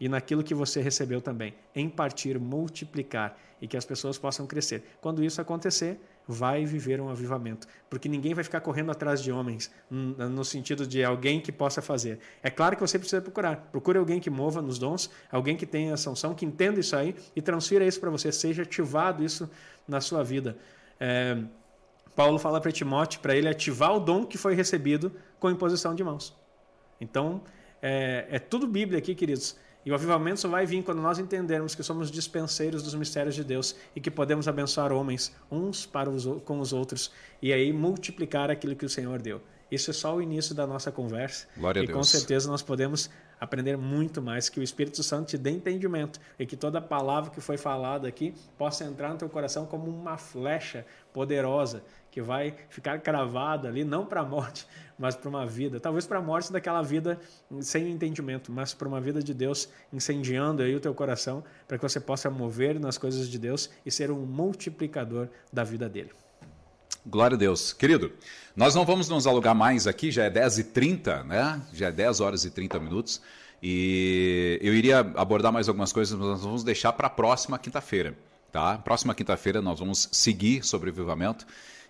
e naquilo que você recebeu também. Impartir, multiplicar e que as pessoas possam crescer. Quando isso acontecer, vai viver um avivamento, porque ninguém vai ficar correndo atrás de homens no sentido de alguém que possa fazer. É claro que você precisa procurar. Procure alguém que mova nos dons, alguém que tenha a sanção, que entenda isso aí e transfira isso para você, seja ativado isso na sua vida. É, Paulo fala para Timóteo para ele ativar o dom que foi recebido com imposição de mãos. Então, é, é tudo Bíblia aqui, queridos. E o avivamento só vai vir quando nós entendermos que somos dispenseiros dos mistérios de Deus e que podemos abençoar homens uns para os, com os outros e aí multiplicar aquilo que o Senhor deu. Isso é só o início da nossa conversa. Glória e com certeza nós podemos aprender muito mais, que o Espírito Santo te dê entendimento e que toda palavra que foi falada aqui possa entrar no teu coração como uma flecha poderosa que vai ficar cravada ali, não para a morte, mas para uma vida. Talvez para a morte daquela vida sem entendimento, mas para uma vida de Deus incendiando aí o teu coração, para que você possa mover nas coisas de Deus e ser um multiplicador da vida dele. Glória a Deus. Querido, nós não vamos nos alugar mais aqui, já é 10h30, né? Já é 10 horas e 30 minutos. E eu iria abordar mais algumas coisas, mas nós vamos deixar para a próxima quinta-feira. Tá? Próxima quinta-feira nós vamos seguir sobre o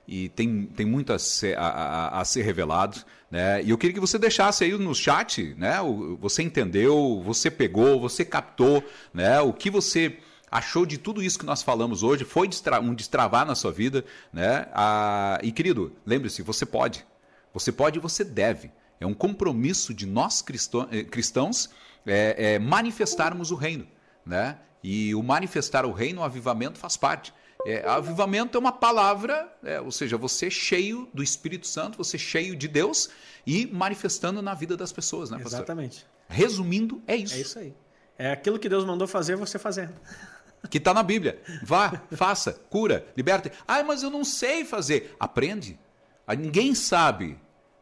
e tem, tem muito a ser, a, a, a ser revelado. Né? E eu queria que você deixasse aí no chat, né? O, você entendeu, você pegou, você captou, né? O que você achou de tudo isso que nós falamos hoje? Foi um destravar na sua vida, né? Ah, e querido, lembre-se, você pode. Você pode e você deve. É um compromisso de nós eh, cristãos é, é, manifestarmos o reino, né? E o manifestar o reino, o avivamento faz parte. É, avivamento é uma palavra, é, ou seja, você cheio do Espírito Santo, você cheio de Deus e manifestando na vida das pessoas, né, pastor? Exatamente. Resumindo, é isso. É isso aí. É aquilo que Deus mandou fazer, você fazer. Que está na Bíblia. Vá, faça, cura, liberta. Ah, mas eu não sei fazer. Aprende. Ah, ninguém sabe.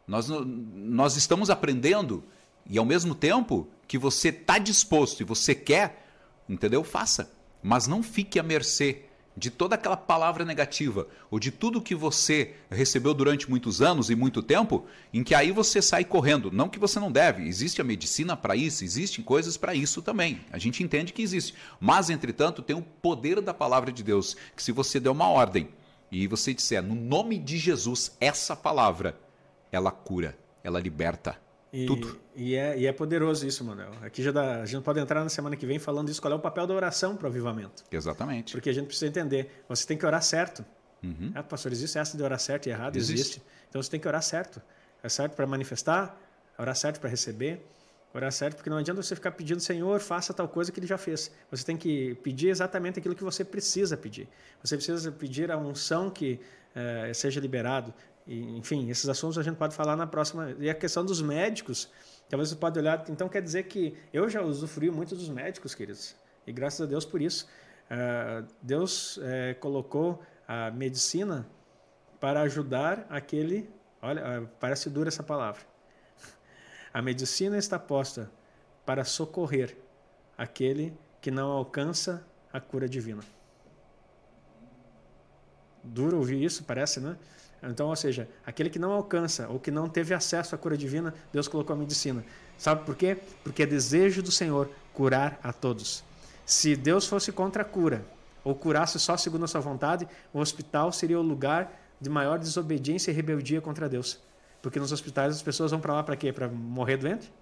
Nós, nós estamos aprendendo e ao mesmo tempo que você está disposto e você quer, entendeu? Faça. Mas não fique à mercê de toda aquela palavra negativa, ou de tudo que você recebeu durante muitos anos e muito tempo, em que aí você sai correndo. Não que você não deve, existe a medicina para isso, existem coisas para isso também. A gente entende que existe. Mas, entretanto, tem o poder da palavra de Deus, que se você der uma ordem e você disser, no nome de Jesus, essa palavra, ela cura, ela liberta e, Tudo. E é, e é poderoso isso, Manuel. Aqui já dá, a gente pode entrar na semana que vem falando isso, qual é o papel da oração para o avivamento. Exatamente. Porque a gente precisa entender, você tem que orar certo. Uhum. Ah, pastor, existe essa de orar certo e errado? Existe. existe. Então você tem que orar certo. É certo para manifestar, orar certo para receber, orar certo porque não adianta você ficar pedindo, Senhor, faça tal coisa que ele já fez. Você tem que pedir exatamente aquilo que você precisa pedir. Você precisa pedir a unção que eh, seja liberado. E, enfim, esses assuntos a gente pode falar na próxima. E a questão dos médicos, talvez você pode olhar. Então quer dizer que eu já usufruí muito dos médicos, queridos. E graças a Deus por isso. Uh, Deus é, colocou a medicina para ajudar aquele. Olha, uh, parece dura essa palavra. A medicina está posta para socorrer aquele que não alcança a cura divina. Duro ouvir isso, parece, né? Então, ou seja, aquele que não alcança ou que não teve acesso à cura divina, Deus colocou a medicina. Sabe por quê? Porque é desejo do Senhor curar a todos. Se Deus fosse contra a cura, ou curasse só segundo a sua vontade, o hospital seria o lugar de maior desobediência e rebeldia contra Deus. Porque nos hospitais as pessoas vão para lá para quê? Para morrer doente?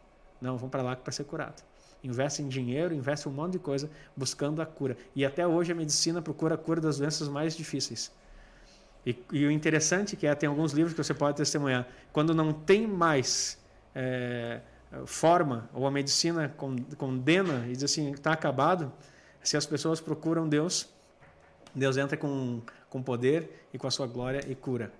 Não, vão para lá para ser curado. Investem dinheiro, investem um monte de coisa buscando a cura. E até hoje a medicina procura a cura das doenças mais difíceis. E, e, o interessante é que é, tem alguns livros que você pode testemunhar. Quando não tem mais é, forma, ou a medicina condena e diz assim, está acabado, se as pessoas procuram Deus, Deus entra com, com poder e com a sua glória e cura.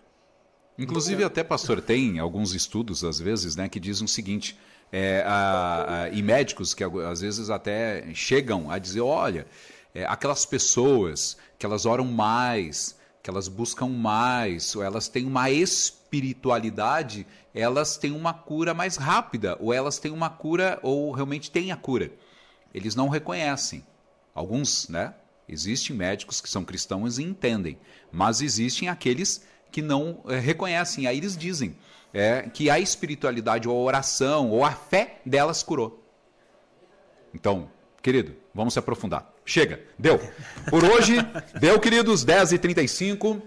Inclusive, até, pastor, tem alguns estudos, às vezes, né, que dizem o seguinte, é, a, a, e médicos que às vezes até chegam a dizer, olha, é, aquelas pessoas que elas oram mais, que elas buscam mais, ou elas têm uma espiritualidade, elas têm uma cura mais rápida, ou elas têm uma cura, ou realmente têm a cura. Eles não reconhecem. Alguns, né? Existem médicos que são cristãos e entendem, mas existem aqueles que não é, reconhecem. Aí eles dizem é, que a espiritualidade, ou a oração, ou a fé delas curou. Então, querido, vamos se aprofundar. Chega, deu. Por hoje, deu, queridos, 10h35.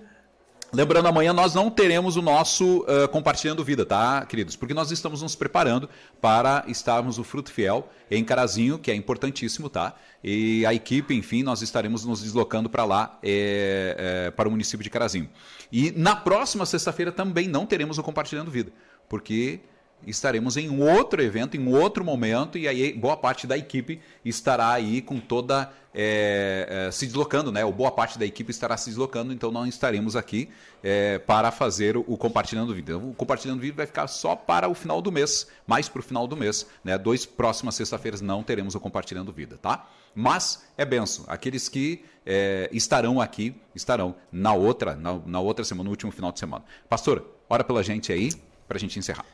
Lembrando, amanhã nós não teremos o nosso uh, Compartilhando Vida, tá, queridos? Porque nós estamos nos preparando para estarmos o Fruto Fiel em Carazinho, que é importantíssimo, tá? E a equipe, enfim, nós estaremos nos deslocando para lá, é, é, para o município de Carazinho. E na próxima sexta-feira também não teremos o Compartilhando Vida, porque estaremos em um outro evento, em um outro momento, e aí boa parte da equipe estará aí com toda. É, é, se deslocando, né? Ou boa parte da equipe estará se deslocando, então não estaremos aqui é, para fazer o, o compartilhando. Então, o compartilhando vídeo vai ficar só para o final do mês, mais para o final do mês. Né? Dois próximas sexta-feiras não teremos o compartilhando vida, tá? Mas é benção. Aqueles que é, estarão aqui, estarão na outra, na, na outra semana, no último final de semana. Pastor, ora pela gente aí, para a gente encerrar.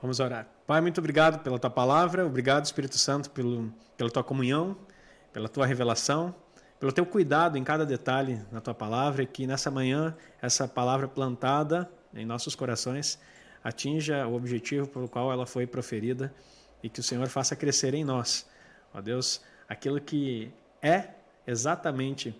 Vamos orar. Pai, muito obrigado pela tua palavra, obrigado, Espírito Santo, pelo, pela tua comunhão, pela tua revelação, pelo teu cuidado em cada detalhe na tua palavra e que nessa manhã essa palavra plantada em nossos corações atinja o objetivo pelo qual ela foi proferida e que o Senhor faça crescer em nós, ó Deus, aquilo que é exatamente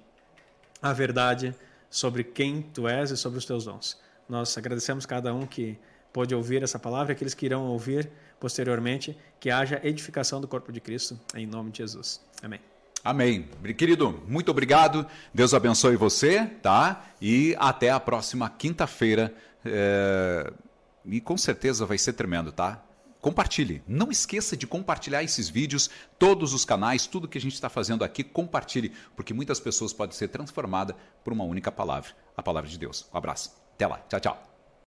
a verdade sobre quem tu és e sobre os teus dons. Nós agradecemos cada um que pôde ouvir essa palavra, aqueles que irão ouvir posteriormente, que haja edificação do corpo de Cristo, em nome de Jesus. Amém. Amém. Querido, muito obrigado. Deus abençoe você, tá? E até a próxima quinta-feira. É... E com certeza vai ser tremendo, tá? Compartilhe. Não esqueça de compartilhar esses vídeos, todos os canais, tudo que a gente está fazendo aqui, compartilhe, porque muitas pessoas podem ser transformadas por uma única palavra, a palavra de Deus. Um abraço. Até lá. Tchau, tchau.